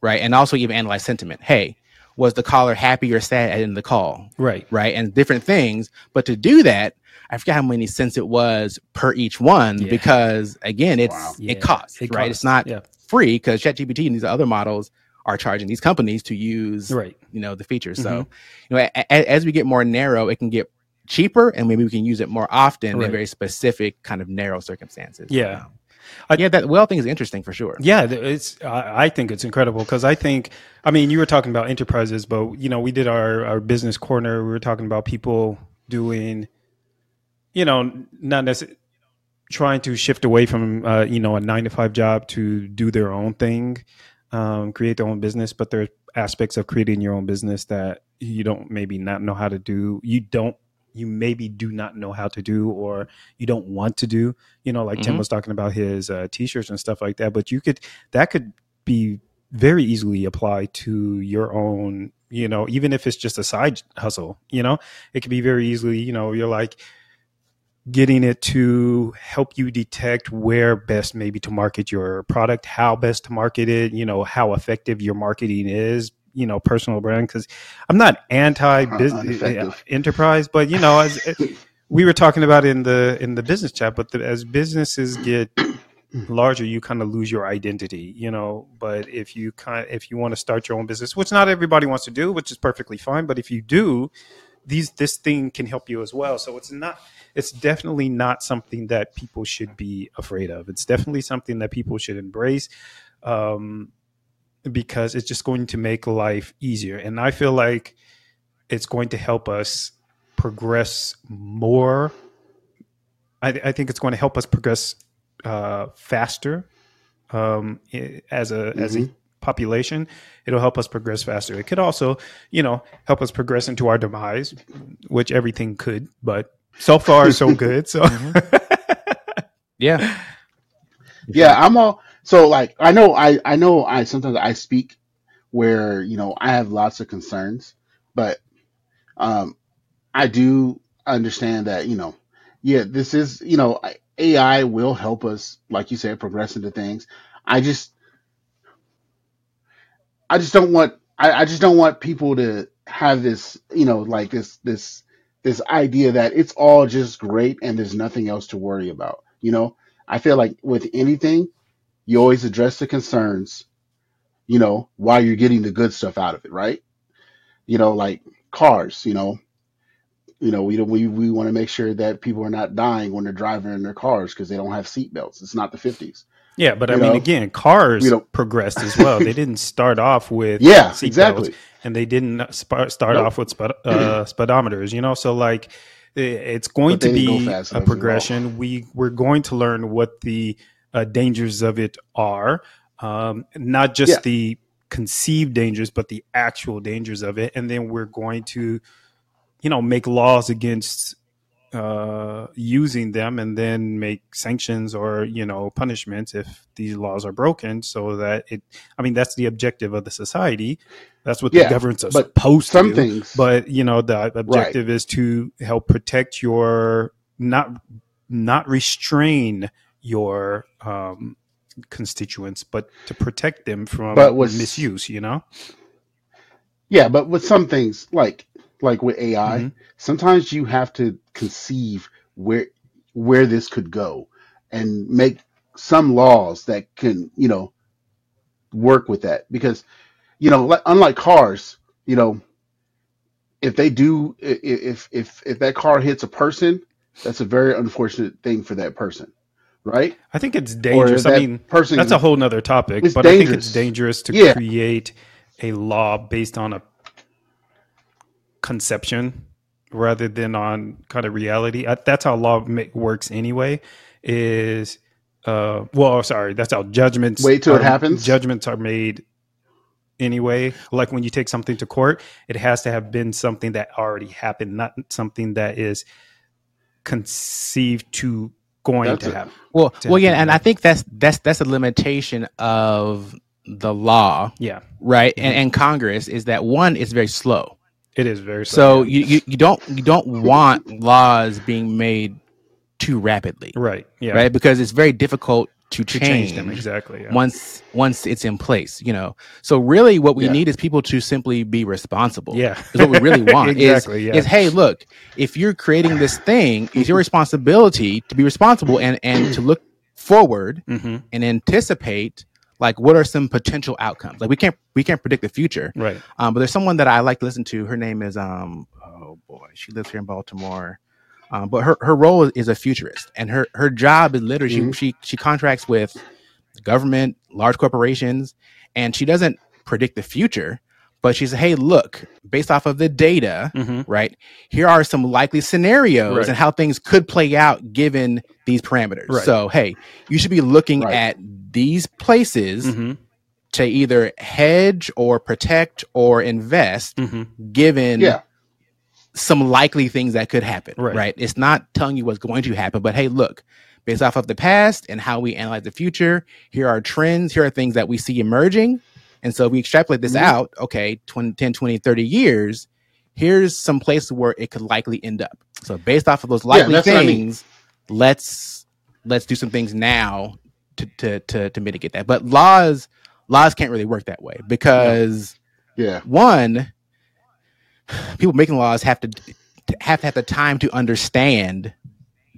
right? And also even analyze sentiment. Hey, was the caller happy or sad at the end of the call? Right. right? And different things. But to do that, I forget how many cents it was per each one Yeah. because again, it's Wow. Yeah, it costs, it right? costs. It's not Yeah. free because ChatGPT and these other models are charging these companies to use Right. you know the features. Mhm. So you know, a, a- as we get more narrow, it can get cheaper, and maybe we can use it more often Right. in very specific kind of narrow circumstances. Yeah. Um, I- yeah, that well thing is interesting for sure. Yeah, it's. I, I think it's incredible because I think. I mean, you were talking about enterprises, but you know, we did our our business corner. We were talking about people doing, you know, not necessarily trying to shift away from uh, you know a nine to five job to do their own thing, um, create their own business. But there are aspects of creating your own business that you don't maybe not know how to do. You don't. You maybe do not know how to do, or you don't want to do. You know, like Tim Mhm. was talking about his uh, t-shirts and stuff like that. But you could that could be very easily applied to your own you know even if it's just a side hustle you know it could be very easily you know you're like getting it to help you detect where best maybe to market your product how best to market it you know how effective your marketing is you know personal brand because i'm not anti business eh, Ineffective. Eh, enterprise but you know as eh, we were talking about in the in the business chat but the, as businesses get larger you kind of lose your identity you know but if you kind if you want to start your own business which not everybody wants to do which is perfectly fine but if you do these this thing can help you as well. So it's not it's definitely not something that people should be afraid of. It's definitely something that people should embrace um, because it's just going to make life easier. And i feel like it's going to help us progress more. I, I think it's going to help us progress uh, faster um, as a as a population. It'll help us progress faster. It could also, you know, help us progress into our demise, which everything could. But so far, so good. So Yeah, Yeah, I'm all so like I know I I know I sometimes I speak where you know I have lots of concerns, but um I do understand that you know yeah this is you know AI will help us like you said progress into things. I just I just don't want I, I just don't want people to have this you know like this this this idea that it's all just great and there's nothing else to worry about. You know, I feel like with anything, you always address the concerns, you know, while you're getting the good stuff out of it, right? You know, like cars, you know, you know, we we, we want to make sure that people are not dying when they're driving in their cars because they don't have seatbelts. It's not the 50s. Yeah, but I mean, know, again, cars progressed as well. They didn't start off with Yeah, exactly. and they didn't sp- start Nope. off with spod- uh, speedometers. You know, so like it's going to be a progression. We we're going to learn what the uh, dangers of it are, um, not just Yeah. the conceived dangers, but the actual dangers of it, and then we're going to, you know, make laws against uh, using them and then make sanctions or you know punishments if these laws are broken so that it i mean that's the objective of the society. That's what Yeah, the governments but supposed Some to do. things, but you know the objective is to help protect your not not restrain your um constituents but to protect them from But what's- misuse you know? Yeah, but with some things like like with AI, Mhm. sometimes you have to conceive where where this could go and make some laws that can you know work with that because you know like, unlike cars you know if they do if if if that car hits a person that's a very unfortunate thing for that person right i think it's dangerous i mean person That's a whole nother topic, but I think it's dangerous. dangerous to Yeah. create a law based on a conception rather than on kind of reality. I, that's how law ma- works anyway. Is uh, well, sorry, that's how judgments. Wait till it happens? Judgments are made anyway. Like when you take something to court, it has to have been something that already happened, not something that is conceived to going That's to it. happen. Well, to well, yeah, and I think that's that's that's a limitation of the law, Yeah, right? And, and Congress is that one is very slow. It is very So you, you you don't you don't want laws being made too rapidly, right, yeah, right? Because it's very difficult to to change, change them exactly. Yeah. once once it's in place. You know, so really, what we Yeah. need is people to simply be responsible. yeah, is what we really want. exactly. is, yeah. is hey, look, if you're creating this thing, it's your responsibility to be responsible and and to look forward hmm and anticipate like what are some potential outcomes. Like we can't we can't predict the future. Right. Um, but there's someone that I like to listen to. Her name is um oh boy, she lives here in Baltimore. Um, but her, her role is a futurist, and her her job is literally Mhm. she, she she contracts with government, large corporations, and she doesn't predict the future. But she said, "Hey, look, based off of the data, hmm right? Here are some likely scenarios Right. and how things could play out given these parameters. Right. So, hey, you should be looking Right. at these places hmm to either hedge or protect or invest hmm given yeah some likely things that could happen. Right. Right. It's not telling you what's going to happen, but hey, look, based off of the past and how we analyze the future, here are trends, here are things that we see emerging. And so if we extrapolate this Mhm. out, okay, 20, 10, 20, 30 years, here's some places where it could likely end up. So based off of those likely that's what I mean. things, let's let's do some things now to, to to to mitigate that. But laws laws can't really work that way because yeah one people making laws have to have to have the time to understand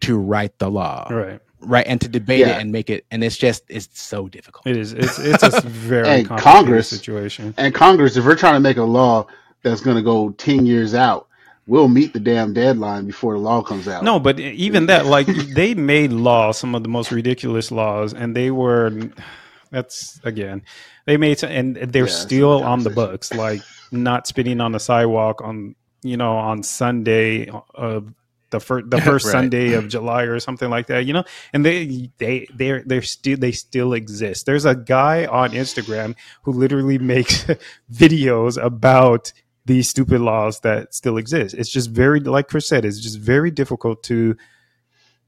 to write the law Right. Right and to debate Yeah. it and make it and it's just it's so difficult It is. It's it's a very Hey, complicated Congress- situation. and congress if we're trying to make a law that's going to go 10 years out we'll meet the damn deadline before the law comes out No, but even that, like they made laws, some of the most ridiculous laws, and they were. That's again, they made, some- and they're Yeah, still on the books, like not spitting on the sidewalk on, you know, on Sunday of the first the first Right. Sunday of July or something like that, you know. And they they they're they're still they still exist. There's a guy on Instagram who literally makes videos about these stupid laws that still exist. It's just very like Chris said, it's just very difficult to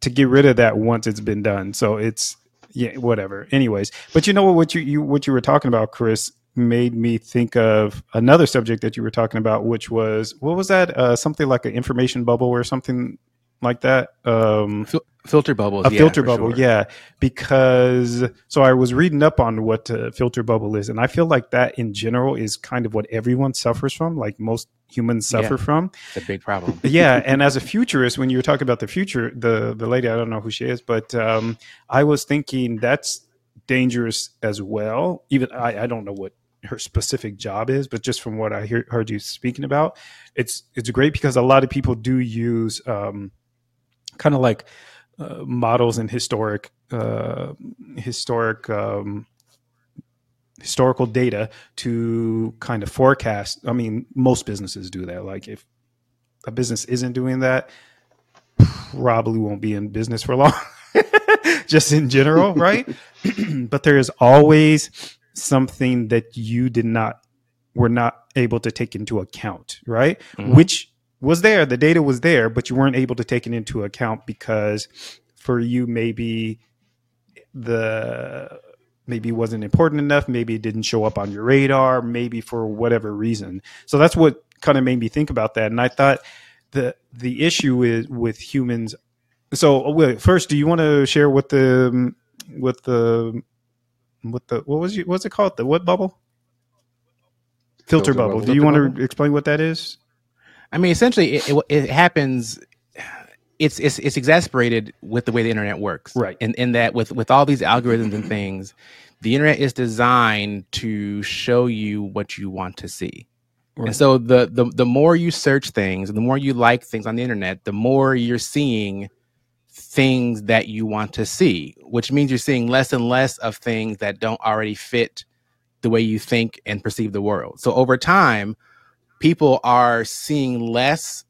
to get rid of that once it's been done. So it's yeah, whatever. Anyways, but you know what? What you, you what you were talking about, Chris, made me think of another subject that you were talking about, which was what was that? Uh, something like an information bubble or something like that. Um, Fil- filter bubbles a yeah, filter bubble, sure. yeah. Because so I was reading up on what a filter bubble is, and I feel like that in general is kind of what everyone suffers from, like most humans Yeah. suffer from it's a big problem yeah and as a futurist when you were talking about the future the the lady i don't know who she is but um i was thinking that's dangerous as well even i i don't know what her specific job is but just from what i hear, heard you speaking about it's it's great because a lot of people do use um kind of like uh, models and historic uh historic um historical data to kind of forecast. I mean, most businesses do that. Like if a business isn't doing that, probably won't be in business for long. Just in general, right? but there is always something that you did not were not able to take into account, right? Mhm. Which was there, the data was there, but you weren't able to take it into account because for you maybe the maybe it wasn't important enough, maybe it didn't show up on your radar, maybe for whatever reason. So that's what kind of made me think about that. And I thought the the issue is with humans. So wait, first, do you want to share what the what the what the what was you what's it called the what bubble filter, Filter bubble? bubble. Do you Filter want bubble? to explain what that is? I mean, essentially, it, it, it happens. It's, it's it's exasperated with the way the internet works, Right. In in that with with all these algorithms and things, the internet is designed to show you what you want to see. Right. And so the, the the more you search things, and the more you like things on the internet, the more you're seeing things that you want to see, which means you're seeing less and less of things that don't already fit the way you think and perceive the world. So over time, people are seeing less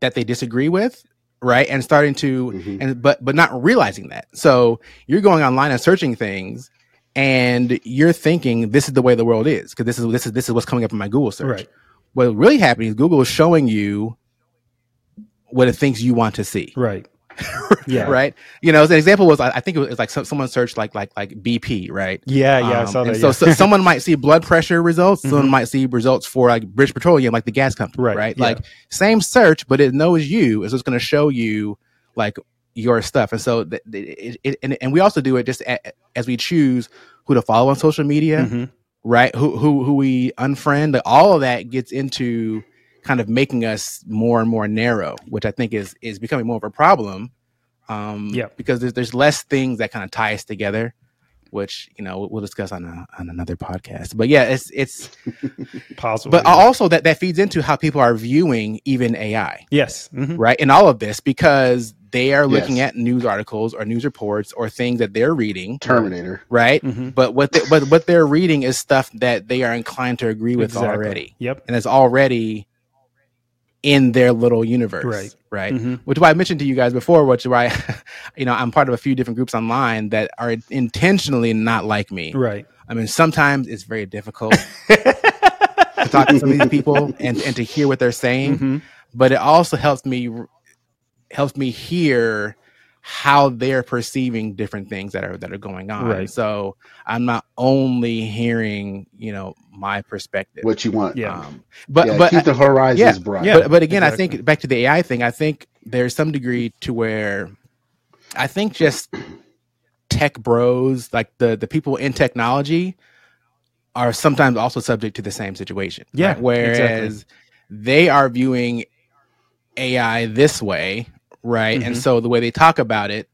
that they disagree with, right? And starting to Mhm. and but but not realizing that. So you're going online and searching things and you're thinking this is the way the world is because this is this is this is what's coming up in my Google search. Right. What really happening is Google is showing you what it thinks you want to see. Right. Yeah. Right. You know, as an example was I, think it was like some, someone searched like like like BP, right? Yeah. Yeah. Um, that. So, yeah. so someone might see blood pressure results. Someone Mhm. might see results for like British Petroleum, like the gas company, Right, right? yeah. Like same search, but it knows you, is it's going to show you like your stuff. And so, th- it, it, and, and we also do it just a, as we choose who to follow on social media, Mhm. right? Who who who we unfriend. Like, all of that gets into kind of making us more and more narrow, which I think is is becoming more of a problem. Um, Yeah. because there's there's less things that kind of tie us together, which you know we'll discuss on a, on another podcast. But yeah, it's it's Possible. but also that that feeds into how people are viewing even AI, yes. Mhm. right? In all of this, because they are looking Yes. at news articles or news reports or things that they're reading, Terminator. right? Mhm. But what they, but what they're reading is stuff that they are inclined to agree with Exactly. already, Yep. and it's already in their little universe, Right. Right. Mhm. Which is why I mentioned to you guys before, which is why, you know, I'm part of a few different groups online that are intentionally not like me. Right. I mean, sometimes it's very difficult to talk to some of these people and, and to hear what they're saying, Mhm. but it also helps me helps me hear how they're perceiving different things that are that are going on. Right. So I'm not only hearing, you know, my perspective. What you want. Yeah. Um, but yeah, but keep the horizons yeah, bright. yeah. but but again, exactly. I think back to the AI thing. I think there's some degree to where I think just tech bros, like the the people in technology, are sometimes also subject to the same situation. Yeah, right? whereas they are viewing AI this way, right? And Mhm. so the way they talk about it.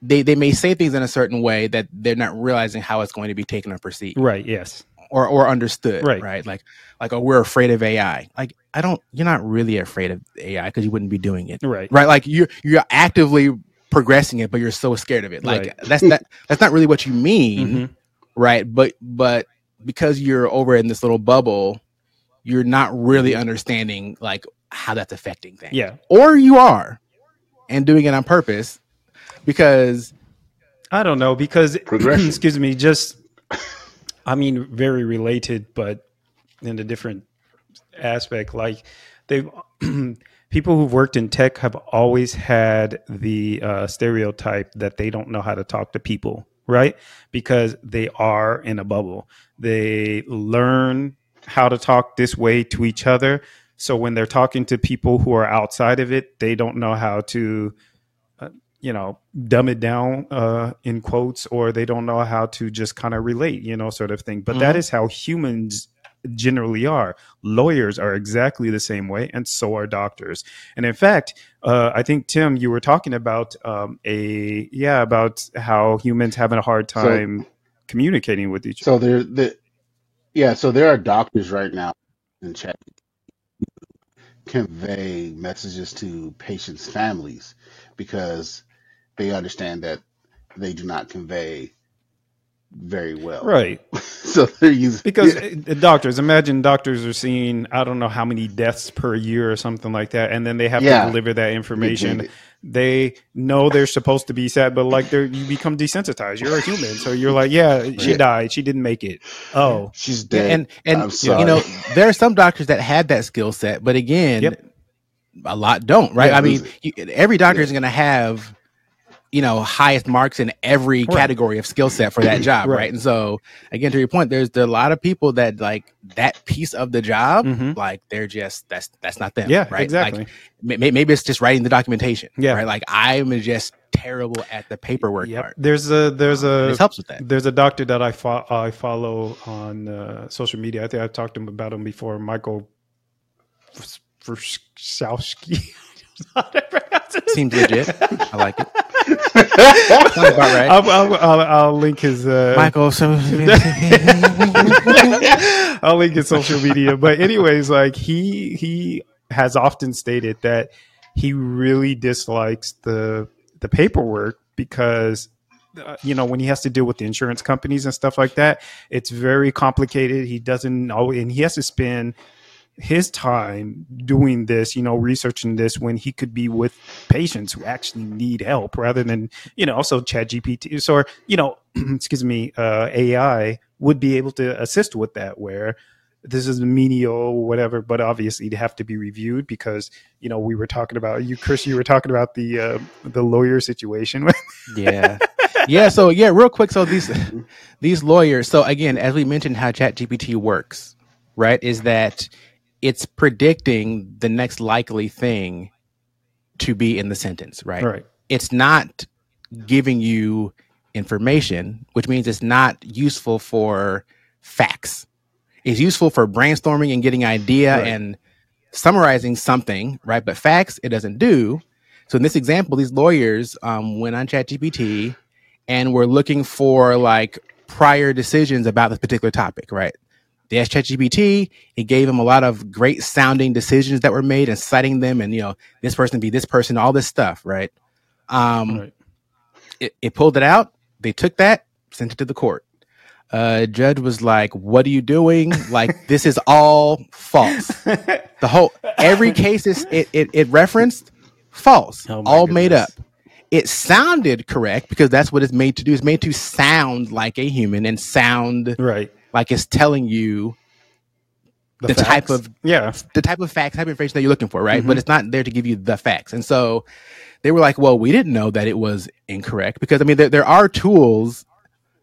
They, they may say things in a certain way that they're not realizing how it's going to be taken or perceived Right. Yes. or or understood Right. right like like oh we're afraid of ai like i don't you're not really afraid of ai because you wouldn't be doing it Right. right like you're you're actively progressing it but you're so scared of it like Right. that's that that's not really what you mean Mhm. right but but because you're over in this little bubble you're not really understanding like how that's affecting things Yeah. or you are and doing it on purpose because I don't know because Progression. excuse me, just I mean very related, but in a different aspect. Like they've people who've worked in tech have always had the uh, stereotype that they don't know how to talk to people, right? Because they are in a bubble. They learn how to talk this way to each other. So when they're talking to people who are outside of it, they don't know how to you know dumb it down uh in quotes or they don't know how to just kind of relate you know sort of thing but that Mhm. is how humans generally are lawyers are exactly the same way and so are doctors and in fact uh, i think tim you were talking about um, a yeah about how humans having a hard So- time communicating with each other So there, the yeah. So there are doctors right now in chat convey messages to patients' families because they understand that they do not convey very well. right So they're using because yeah. uh, doctors imagine doctors are seeing i don't know how many deaths per year or something like that and then they have Yeah. to deliver that information. They know they're supposed to be sad but like they're you become desensitized you're a human so you're like yeah she Yeah. died she didn't make it oh she's dead. and and I'm sorry. you know there are some doctors that had that skill set, but again, Yep. a lot don't. Right? Yeah, I mean, you, every doctor is going to have you know highest marks in every Right. category of skill set for that job, Right. right. And so again, to your point, there's there a lot of people that like that piece of the job, Mhm. like they're just that's that's not them. yeah right? exactly Like, may- maybe it's just writing the documentation. Yeah. right. Like I'm just terrible at the paperwork yep part. there's a there's a helps with that. There's a doctor that I fo- I follow on uh, social media. I think I've talked to him about him before. Michael Varshavski. Seems legit. I like it. Sounds about right. I'll, I'll, I'll, I'll link his uh, Michael, so I'll link his social media. But anyways, like he he has often stated that he really dislikes the the paperwork because uh, you know when he has to deal with the insurance companies and stuff like that, it's very complicated. He doesn't know, and he has to spend his time doing this, you know, researching this when he could be with patients who actually need help rather than, you know, also chat GPT. So, you know, excuse me, uh, AI would be able to assist with that where this is menial, whatever, but obviously they have to be reviewed because, you know, we were talking about you, Chris, you were talking about the, uh, the lawyer situation. yeah yeah so yeah real quick so these these lawyers so again as we mentioned how chat gpt works right is that it's predicting the next likely thing to be in the sentence right? Right. it's not giving you information which means it's not useful for facts. It's useful for brainstorming and getting idea Right. and summarizing something right? But facts it doesn't do. So in this example these lawyers um, went on ChatGPT and were looking for like prior decisions about this particular topic right they asked ChatGPT. It gave them a lot of great sounding decisions that were made and citing them, and you know this person be this person, all this stuff, right? Um, right. it, it pulled it out. They took that, sent it to the court. Uh, judge was like, "What are you doing? Like this is all false. The whole every case is it it, it referenced false, Oh all made up. It sounded correct because that's what it's made to do. It's made to sound like a human and sound right. Like it's telling you the type of- yeah. the type of facts, type of information that you're looking for, right? Mhm. But it's not there to give you the facts. And so they were like, well, we didn't know that it was incorrect because I mean, there, there are tools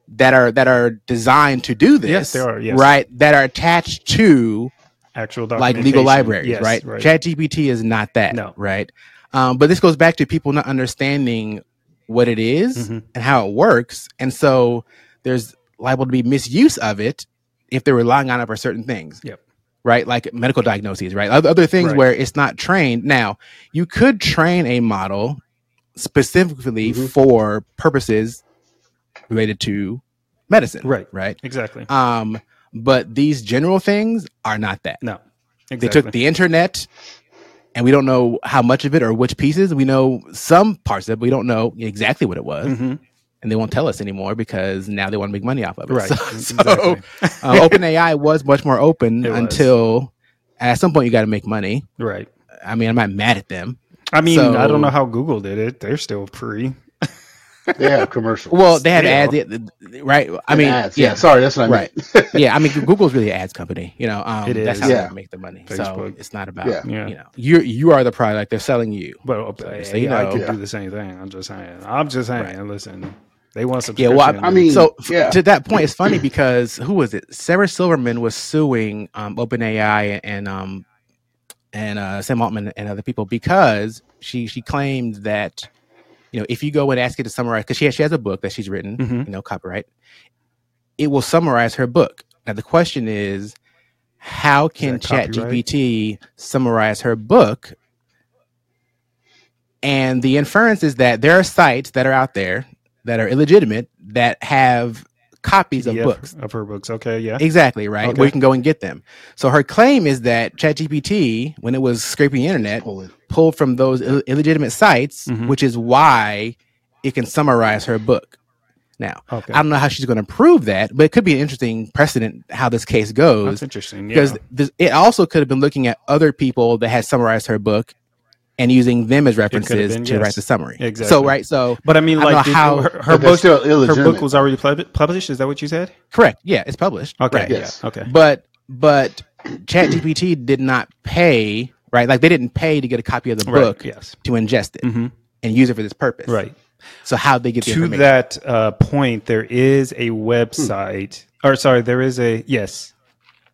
that are that are designed to do this. Yes, there are, yes. Right. That are attached to Actual like legal libraries, Yes, right? right. ChatGPT is not that, No. right? Um, but this goes back to people not understanding what it is Mhm. and how it works, and so there's liable to be misuse of it if they're relying on it for certain things. Yep. Right, like medical diagnoses, right? Other, other things Right. where it's not trained. Now, you could train a model specifically Mhm. for purposes related to medicine, Right. Right. Exactly. Um, but these general things are not that. No. They took the internet, and we don't know how much of it or which pieces. We know some parts of it, but we don't know exactly what it was, Mhm. And they won't tell us anymore because now they want to make money off of it. Right. So, so exactly. uh, OpenAI was much more open It was. until at some point you got to make money. right. I mean, I'm not mad at them. I mean, I don't know how Google did it. They're still free. They have commercials. Well, they have Still. ads, right? I And mean, ads. yeah, yeah. Sorry, that's what I Right. meant. yeah. I mean, Google's really an ads company. You know, um, It that's how Yeah. they make the money. So it's not about Yeah. Yeah. you know you you are the product. They're selling you. But uh, So, AI so you know. could Yeah. do the same thing. I'm just saying. I'm just saying. Right. Listen, they want some. Yeah, subscription. well, I, I mean, so f- yeah. to that point, it's funny because who was it? Sarah Silverman was suing um, OpenAI and um, and uh, Sam Altman and other people because she she claimed that you know if you go and ask it to summarize because she has, she has a book that she's written, Mhm. you know, copyright, it will summarize her book. Now the question is, how can that copyright? ChatGPT summarize her book? And the inference is that there are sites that are out there that are illegitimate that have copies of books. of her books. Okay, yeah. Exactly, right? Okay. Where you can go and get them. So her claim is that ChatGPT, when it was scraping the internet, Pull pulled from those Ill- illegitimate sites, Mhm. which is why it can summarize her book. Now, Okay. I don't know how she's going to prove that, but it could be an interesting precedent how this case goes That's interesting. Yeah. because this, it also could have been looking at other people that had summarized her book and using them as references been, to yes. write the summary. Exactly. So right, so but I mean, I like know did- how- her, her book, still her book was already published. Is that what you said? correct, yeah, it's published. Okay. right. Yes. Yeah. Okay. but but ChatGPT did not pay right, like they didn't pay to get a copy of the Right. book Yes. to ingest it hmm and use it for this purpose. Right. So how they get the to information? that uh, point, there is a website, or sorry, there is a yes,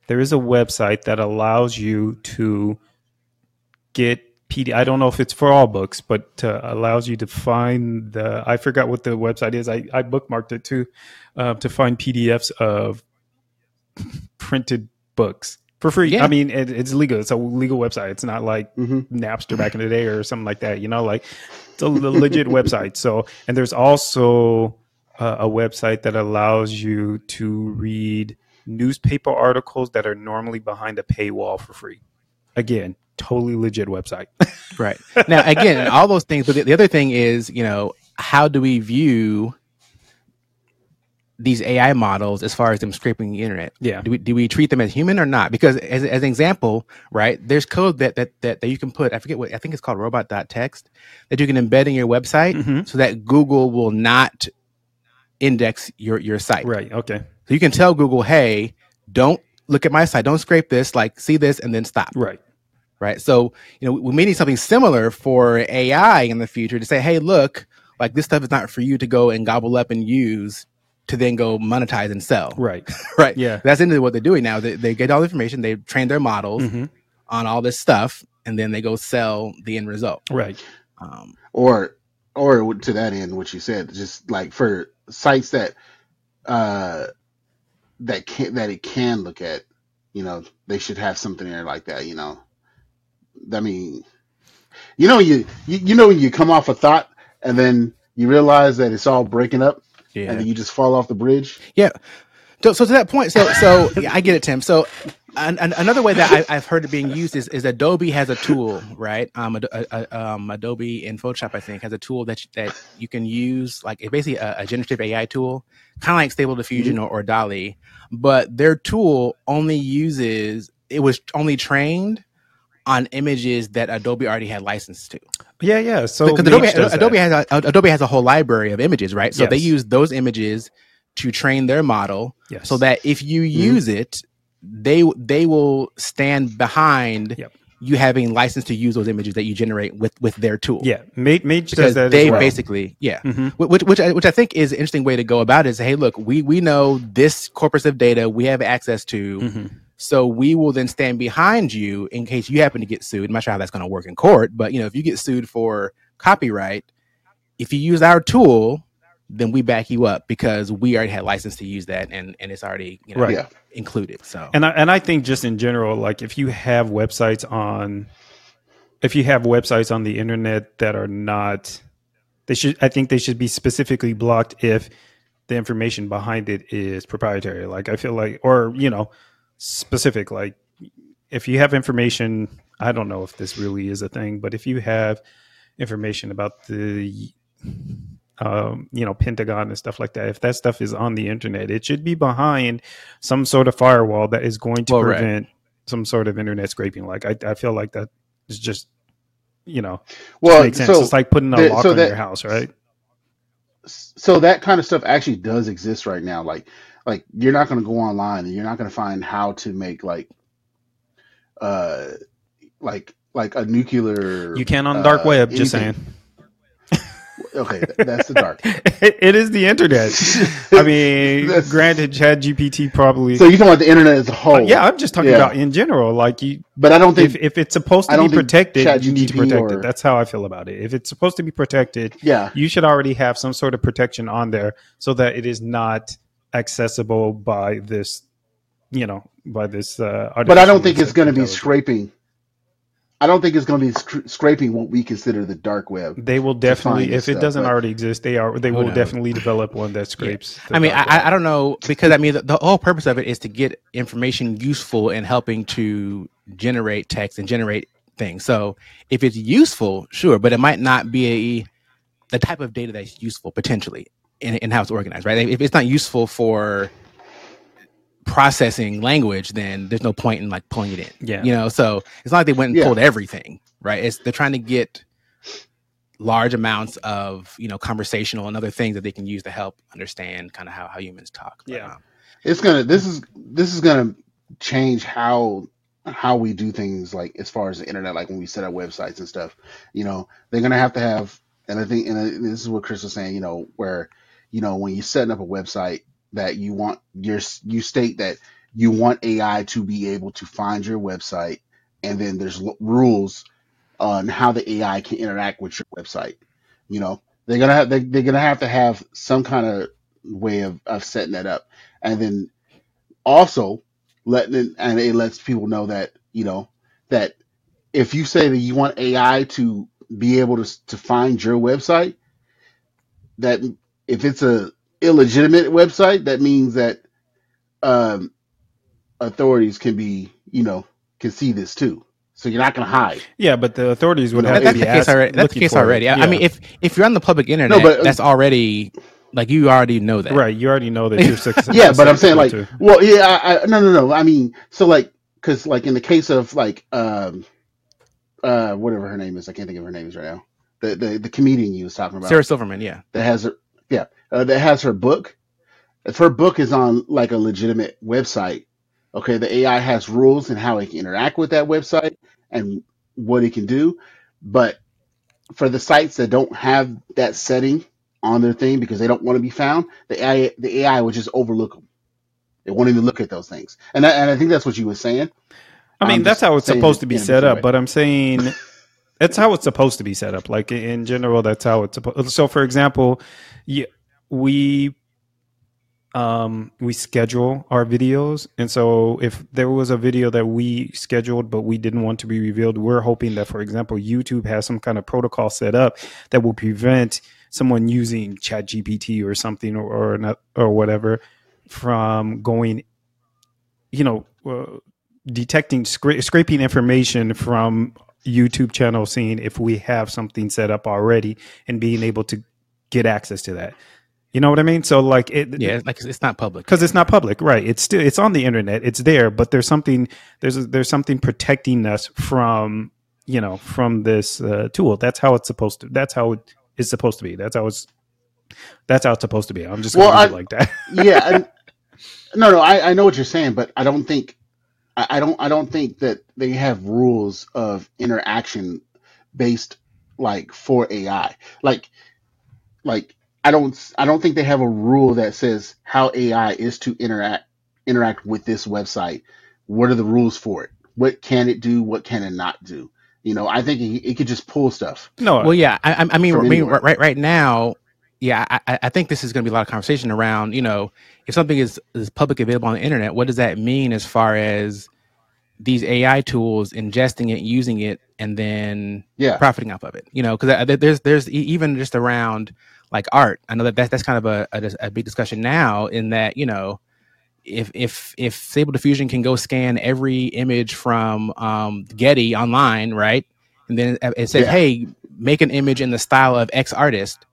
there is a website that allows you to get PD. I don't know if it's for all books, but uh, allows you to find the. I forgot what the website is. I, I bookmarked it too, uh, to find PDFs of printed books for free. Yeah. I mean, it, it's legal. It's a legal website. It's not like hmm Napster back in the day or something like that. You know, like it's a legit website. So, and there's also uh, a website that allows you to read newspaper articles that are normally behind a paywall for free. Again, totally legit website. Right. Now, again, all those things, but the, the other thing is, you know, how do we view these AI models as far as them scraping the internet? Yeah. Do we, do we treat them as human or not? Because as, as an example, right, there's code that, that, that, that you can put, I forget what, I think it's called robot.text, that you can embed in your website Mhm. so that Google will not index your, your site. Right. Okay. So you can tell Google, hey, don't look at my site, don't scrape this, like see this and then stop Right. Right? So, you know, we may need something similar for AI in the future to say, hey, look, like this stuff is not for you to go and gobble up and use to then go monetize and sell, Right. right? Yeah. That's into what they're doing now. They, they get all the information, they train their models Mhm. on all this stuff, and then they go sell the end result. Right. Um, Or, or to that end, what you said, just like for sites that, uh, that can that it can look at, you know, they should have something there like that. You know, I mean, you know, you you, you know when you come off a thought and then you realize that it's all breaking up yeah. and then you just fall off the bridge. Yeah. So, so to that point, so so yeah, I get it, Tim. So an, an, another way that I, I've heard it being used is, is Adobe has a tool, right? Um, uh, uh, um, Adobe in Photoshop, I think, has a tool that you- that you can use, like it's basically a, a generative AI tool, kind of like Stable Diffusion or, or DALL-E, but their tool only uses it was only trained on images that Adobe already had license to. Yeah. Yeah. So Because Adobe, Adobe that. has a, Adobe has a whole library of images, right? So they use those images to train their model yes. so that if you Mm-hmm. use it, they they will stand behind Yep. you having license to use those images that you generate with with their tool. yeah, Mage, Mage because does that they as well. basically yeah. Mhm. Which, which, I, which I think is an interesting way to go about it is hey look we we know this corpus of data we have access to Mhm. So we will then stand behind you in case you happen to get sued I'm not sure how that's going to work in court but you know if you get sued for copyright if you use our tool then we back you up because we already had license to use that and and it's already you know Right. Yeah. included so And I, and I think just in general, like if you have websites on, if you have websites on the internet that are not, they should. I think they should be specifically blocked if the information behind it is proprietary. Like I feel like, or you know, specific. Like if you have information, I don't know if this really is a thing, but if you have information about the um, you know, Pentagon and stuff like that. If that stuff is on the internet, it should be behind some sort of firewall that is going to Well, right. prevent some sort of internet scraping. Like I, I feel like that is just, you know, Well, makes sense. so it's like putting a the- lock so on that- your house, right? so that kind of stuff actually does exist right now. Like, like you're not going to go online and you're not going to find how to make like, uh, like like a nuclear. You can on the dark uh, web. Just saying, Okay, that's the dark. it, it is the internet. I mean, granted, ChatGPT probably. so you talking about the internet as a whole? Uh, yeah, I'm just talking Yeah. about in general. Like you, but I don't think. if if it's supposed to be protected, you need to protect or- it. That's how I feel about it. If it's supposed to be protected, yeah, you should already have some sort of protection on there so that it is not accessible by this, you know, by this. Uh, but I don't think it's going to be scraping. I don't think it's going to be sc- scraping what we consider the dark web. They will definitely, if this it doesn't but- already exist, they are. They Who will knows? definitely develop one that scrapes. the I mean, I. I don't know because I mean the, the whole purpose of it is to get information useful in helping to generate text and generate things. So if it's useful, sure, but it might not be a the type of data that's useful potentially. In, in how it's organized, right? If it's not useful for processing language, then there's no point in like pulling it in. Yeah. You know, so it's not like they went and Yeah. pulled everything, right? It's they're trying to get large amounts of you know conversational and other things that they can use to help understand kind of how, how humans talk. But, Yeah. um, it's gonna this is this is gonna change how how we do things like as far as the internet like when we set up websites and stuff you know they're gonna have to have and i think and this is what chris was saying you know where you know when you're setting up a website that you want your you state that you want ai to be able to find your website and then there's l- rules on how the ai can interact with your website. You know they're gonna have they, they're gonna have to have some kind of way of, of setting that up. And then also letting it, and it lets people know that you know that if you say that you want AI to be able to to find your website, that if it's a illegitimate website, that means that um, authorities can be you know can see this too. So you're not going to hide. Yeah, but the authorities would No, have that- to that's be the case already. That's the case already. I, I Yeah. mean, if if you're on the public internet, but- that's already like you already know that. right, you already know that you're successful. yeah, but I'm saying like, too. well, yeah, I, I, no, no, no. I mean, so like, because like in the case of like, um, uh, whatever her name is, I can't think of her name is right now. The the the comedian you was talking about Sarah Silverman, yeah. that has her, yeah, uh, that has her book. If her book is on like a legitimate website, okay, the AI has rules and how it can interact with that website and what it can do. But for the sites that don't have that setting on their thing because they don't want to be found, the AI, the AI would just overlook them. It won't even look at those things. And I, and I think that's what you were saying. I mean, I'm that's how it's supposed to be set up, but I'm saying that's how it's supposed to be set up. Like in general, that's how it's supposed. So, for example, yeah, we um we schedule our videos and so if there was a video that we scheduled but we didn't want to be revealed we're hoping that for example youtube has some kind of protocol set up that will prevent someone using ChatGPT or something or or, not, or whatever from going you know uh, detecting scra- scraping information from youtube channel seeing if we have something set up already and being able to get access to that. You know what i mean? So like it Yeah, it's like it's, it's not public. because it's not public right. It's still it's on the internet it's there but there's something there's there's something protecting us from you know from this uh, tool. That's how it's supposed to that's how it is supposed to be. That's how it's that's how it's supposed to be. I'm just gonna Well, leave I- like that. Yeah, and, no, no, I, I know what you're saying, but I don't think I, I don't I don't think that they have rules of interaction based like for AI. Like like I don't I don't think they have a rule that says how AI is to interact interact with this website. What are the rules for it? What can it do? What can it not do? You know, I think it, it could just pull stuff. no Well, yeah, I, I- I mean, I mean, right, right now, yeah, I, I- think this is going to be a lot of conversation around, you know, if something is is publicly available on the internet, what does that mean as far as these AI tools ingesting it, using it, and then Yeah. profiting off of it? You know, because there's there's e- even just around like art. I know that that's, that's kind of a, a a big discussion now. In that, you know, if if if Stable Diffusion can go scan every image from um, Getty online, right, and then it- it says, Yeah. "Hey, make an image in the style of X artist."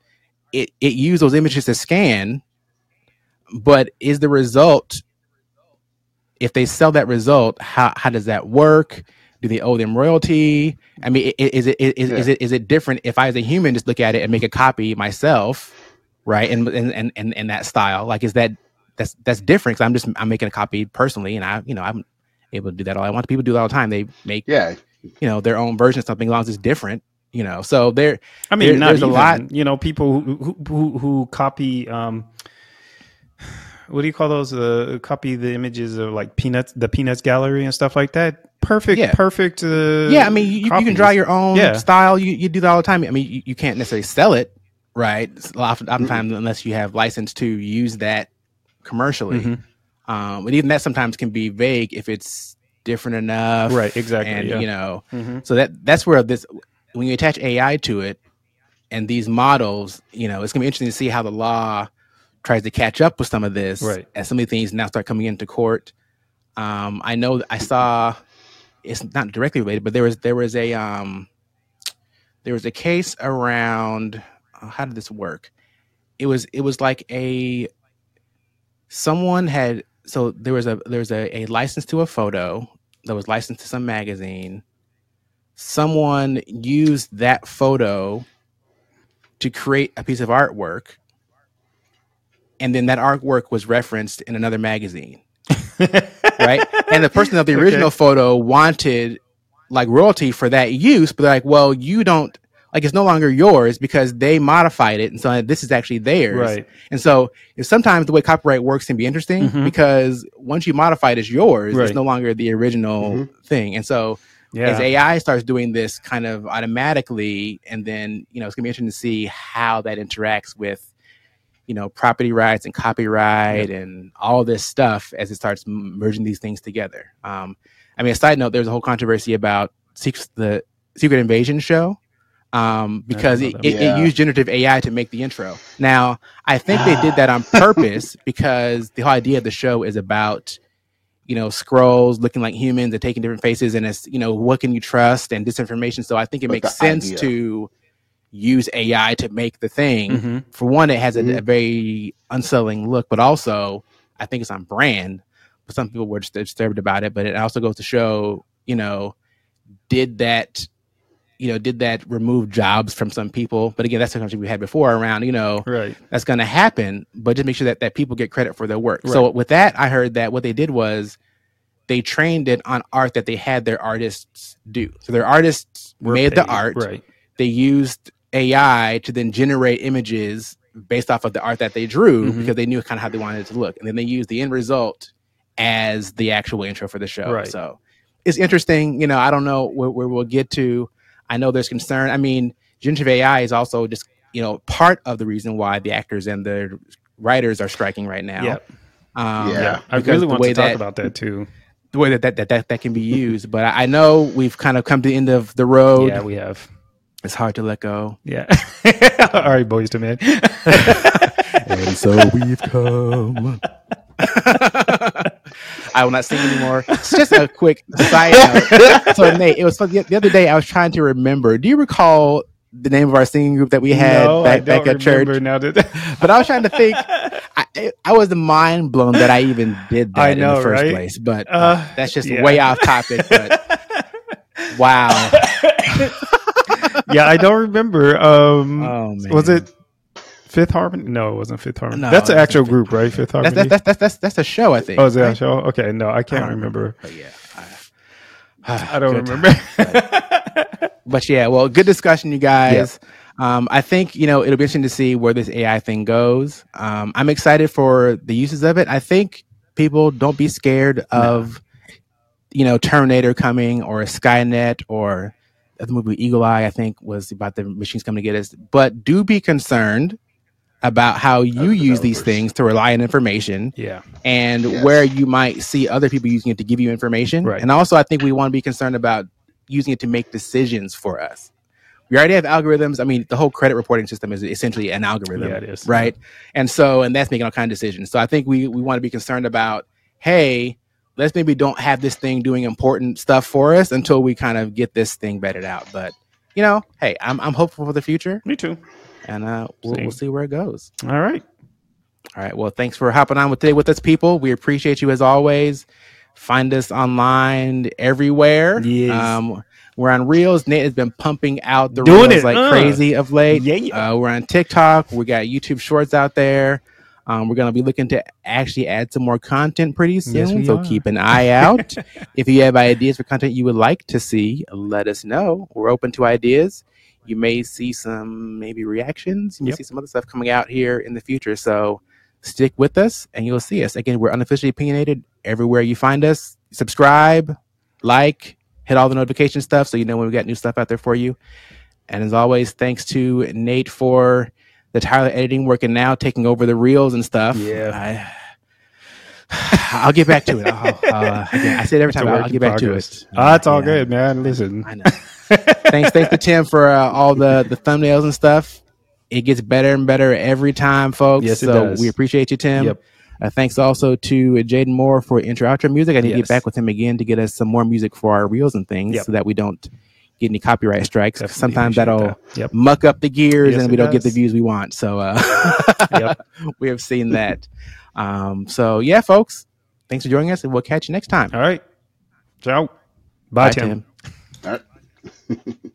It it used those images to scan, but is the result if they sell that result? How how does that work? Do they owe them royalty? I mean, is it is, is Yeah. it is it different if I as a human just look at it and make a copy myself, right? And and and and, and that style, like, is that that's that's different? Because I'm just I'm making a copy personally, and I you know I'm able to do that all I want. People do that all the time. They make Yeah. you know their own version of something as long as it's different. You know, so there I mean, There- there's a lot- You know, people who who, who, copy. Um, what do you call those? Uh, copy the images of like peanuts, the peanuts gallery and stuff like that. Perfect, Yeah. perfect. Uh, yeah, I mean, you, you can draw your own Yeah. style. You, you do that all the time. I mean, you, you can't necessarily sell it, right? Often, oftentimes, unless you have license to use that commercially. Mhm. Um, but even that sometimes can be vague if it's different enough, Right, exactly, And yeah. you know, Mhm. so that that's where this when you attach AI to it and these models, you know, it's gonna be interesting to see how the law tries to catch up with some of this Right. as some of the things now start coming into court. Um, I know I saw it's not directly related, but there was there was a um there was a case around uh, how did this work? it was it was like a someone had so there was a there was a, a license to a photo that was licensed to some magazine. Someone used that photo to create a piece of artwork, and then that artwork was referenced in another magazine. right? And the person of the original okay. photo wanted like royalty for that use, but they're like, well, you don't like it's no longer yours because they modified it and so this is actually theirs right and so sometimes the way copyright works can be interesting mm-hmm. because once you modify it as yours right. it's no longer the original mm-hmm. thing and so yeah. as ai starts doing this kind of automatically and then you know it's gonna be interesting to see how that interacts with you know property rights and copyright yep. and all this stuff as it starts merging these things together um, i mean a side note there's a whole controversy about the secret invasion show um, because it, it, yeah. it, used generative AI to make the intro. Now, I think they did that on purpose because the whole idea of the show is about, you know, Skrulls looking like humans and taking different faces, and it's you know what can you trust and disinformation. So I think it but makes sense idea. to use AI to make the thing. Mm-hmm. For one, it has a, mm-hmm. a, very unsettling look, but also I think it's on brand. But some people were disturbed about it. But it also goes to show, you know, did that you know, did that remove jobs from some people? But again, that's the conversation we had before around, you know, right. that's going to happen, but just make sure that, that people get credit for their work. Right. So with that, I heard that what they did was they trained it on art that they had their artists do. So their artists We're made paid. the art. Right. They used AI to then generate images based off of the art that they drew mm-hmm. because they knew kind of how they wanted it to look. And then they used the end result as the actual intro for the show. Right. So it's interesting. You know, I don't know where, where we'll get to I know there's concern. I mean, generative AI is also just you know part of the reason why the actors and the writers are striking right now. Yep. Um, yeah, I really want to talk that, about that too. The way that that, that, that, that can be used, but I know we've kind of come to the end of the road. Yeah, we have. It's hard to let go. Yeah. All right, boys to men. and so we've come. I will not sing anymore. It's just a quick side note. So Nate, it was fun. The other day I was trying to remember. Do you recall the name of our singing group that we had no, back, back at church? Now that... but I was trying to think. I, I was mind blown that I even did that know, in the first right? place. But uh, uh, that's just yeah. way off topic. But wow. yeah, I don't remember. Um, oh, was it Fifth Harmony? No, it wasn't Fifth Harmony. No, that's an actual group, right? Fifth Harmony. That's that's that's that's, that's a show, I think. Oh, is that right? a show? Okay, no, I can't I remember. remember. But yeah, I, I don't remember. but, but, yeah, well, good discussion, you guys. Yeah. Um, I think you know it'll be interesting to see where this AI thing goes. Um, I'm excited for the uses of it. I think people don't be scared of no. you know Terminator coming or a Skynet or the movie Eagle Eye. I think was about the machines coming to get us, but do be concerned about how you use these things to rely on information. Yeah. And yes. where you might see other people using it to give you information. Right. And also I think we want to be concerned about using it to make decisions for us. We already have algorithms. I mean, the whole credit reporting system is essentially an algorithm. Yeah, it is. Right. And so and that's making all kind of decisions. So I think we we want to be concerned about, hey, let's maybe don't have this thing doing important stuff for us until we kind of get this thing vetted out. But you know, hey, I'm I'm hopeful for the future. Me too and uh, we'll, see. we'll see where it goes. All right. All right. Well, thanks for hopping on with today with us, people. We appreciate you as always. Find us online everywhere. Yes. Um, we're on Reels. Nate has been pumping out the Doing Reels it. like uh. crazy of late. Yeah. Uh, we're on TikTok. We got YouTube Shorts out there. Um, we're going to be looking to actually add some more content pretty soon. Yes, so are. keep an eye out. if you have ideas for content you would like to see, let us know. We're open to ideas you may see some maybe reactions. You may yep. see some other stuff coming out here in the future. So stick with us and you'll see us. Again, we're unofficially opinionated everywhere you find us. Subscribe, like, hit all the notification stuff so you know when we got new stuff out there for you. And as always, thanks to Nate for the Tyler editing work and now, taking over the reels and stuff. Yeah. I, will get back to it. I'll, uh, I say it every time. I'll, I'll, get back progress. to it. Oh, it's all yeah. good, man. Listen. I know thanks, thanks to Tim for uh, all the the thumbnails and stuff. It gets better and better every time, folks. Yes, so does. we appreciate you, Tim. Yep. Uh, thanks also to Jaden Moore for intro outro music. I need yes. to get back with him again to get us some more music for our reels and things, yep. so that we don't get any copyright strikes. Definitely Sometimes that'll that. Yep. muck up the gears Yes, and we don't get the views we want. So uh, we have seen that. Um, so yeah, folks, thanks for joining us, and we'll catch you next time. All right. Ciao. Bye, Tim. All right.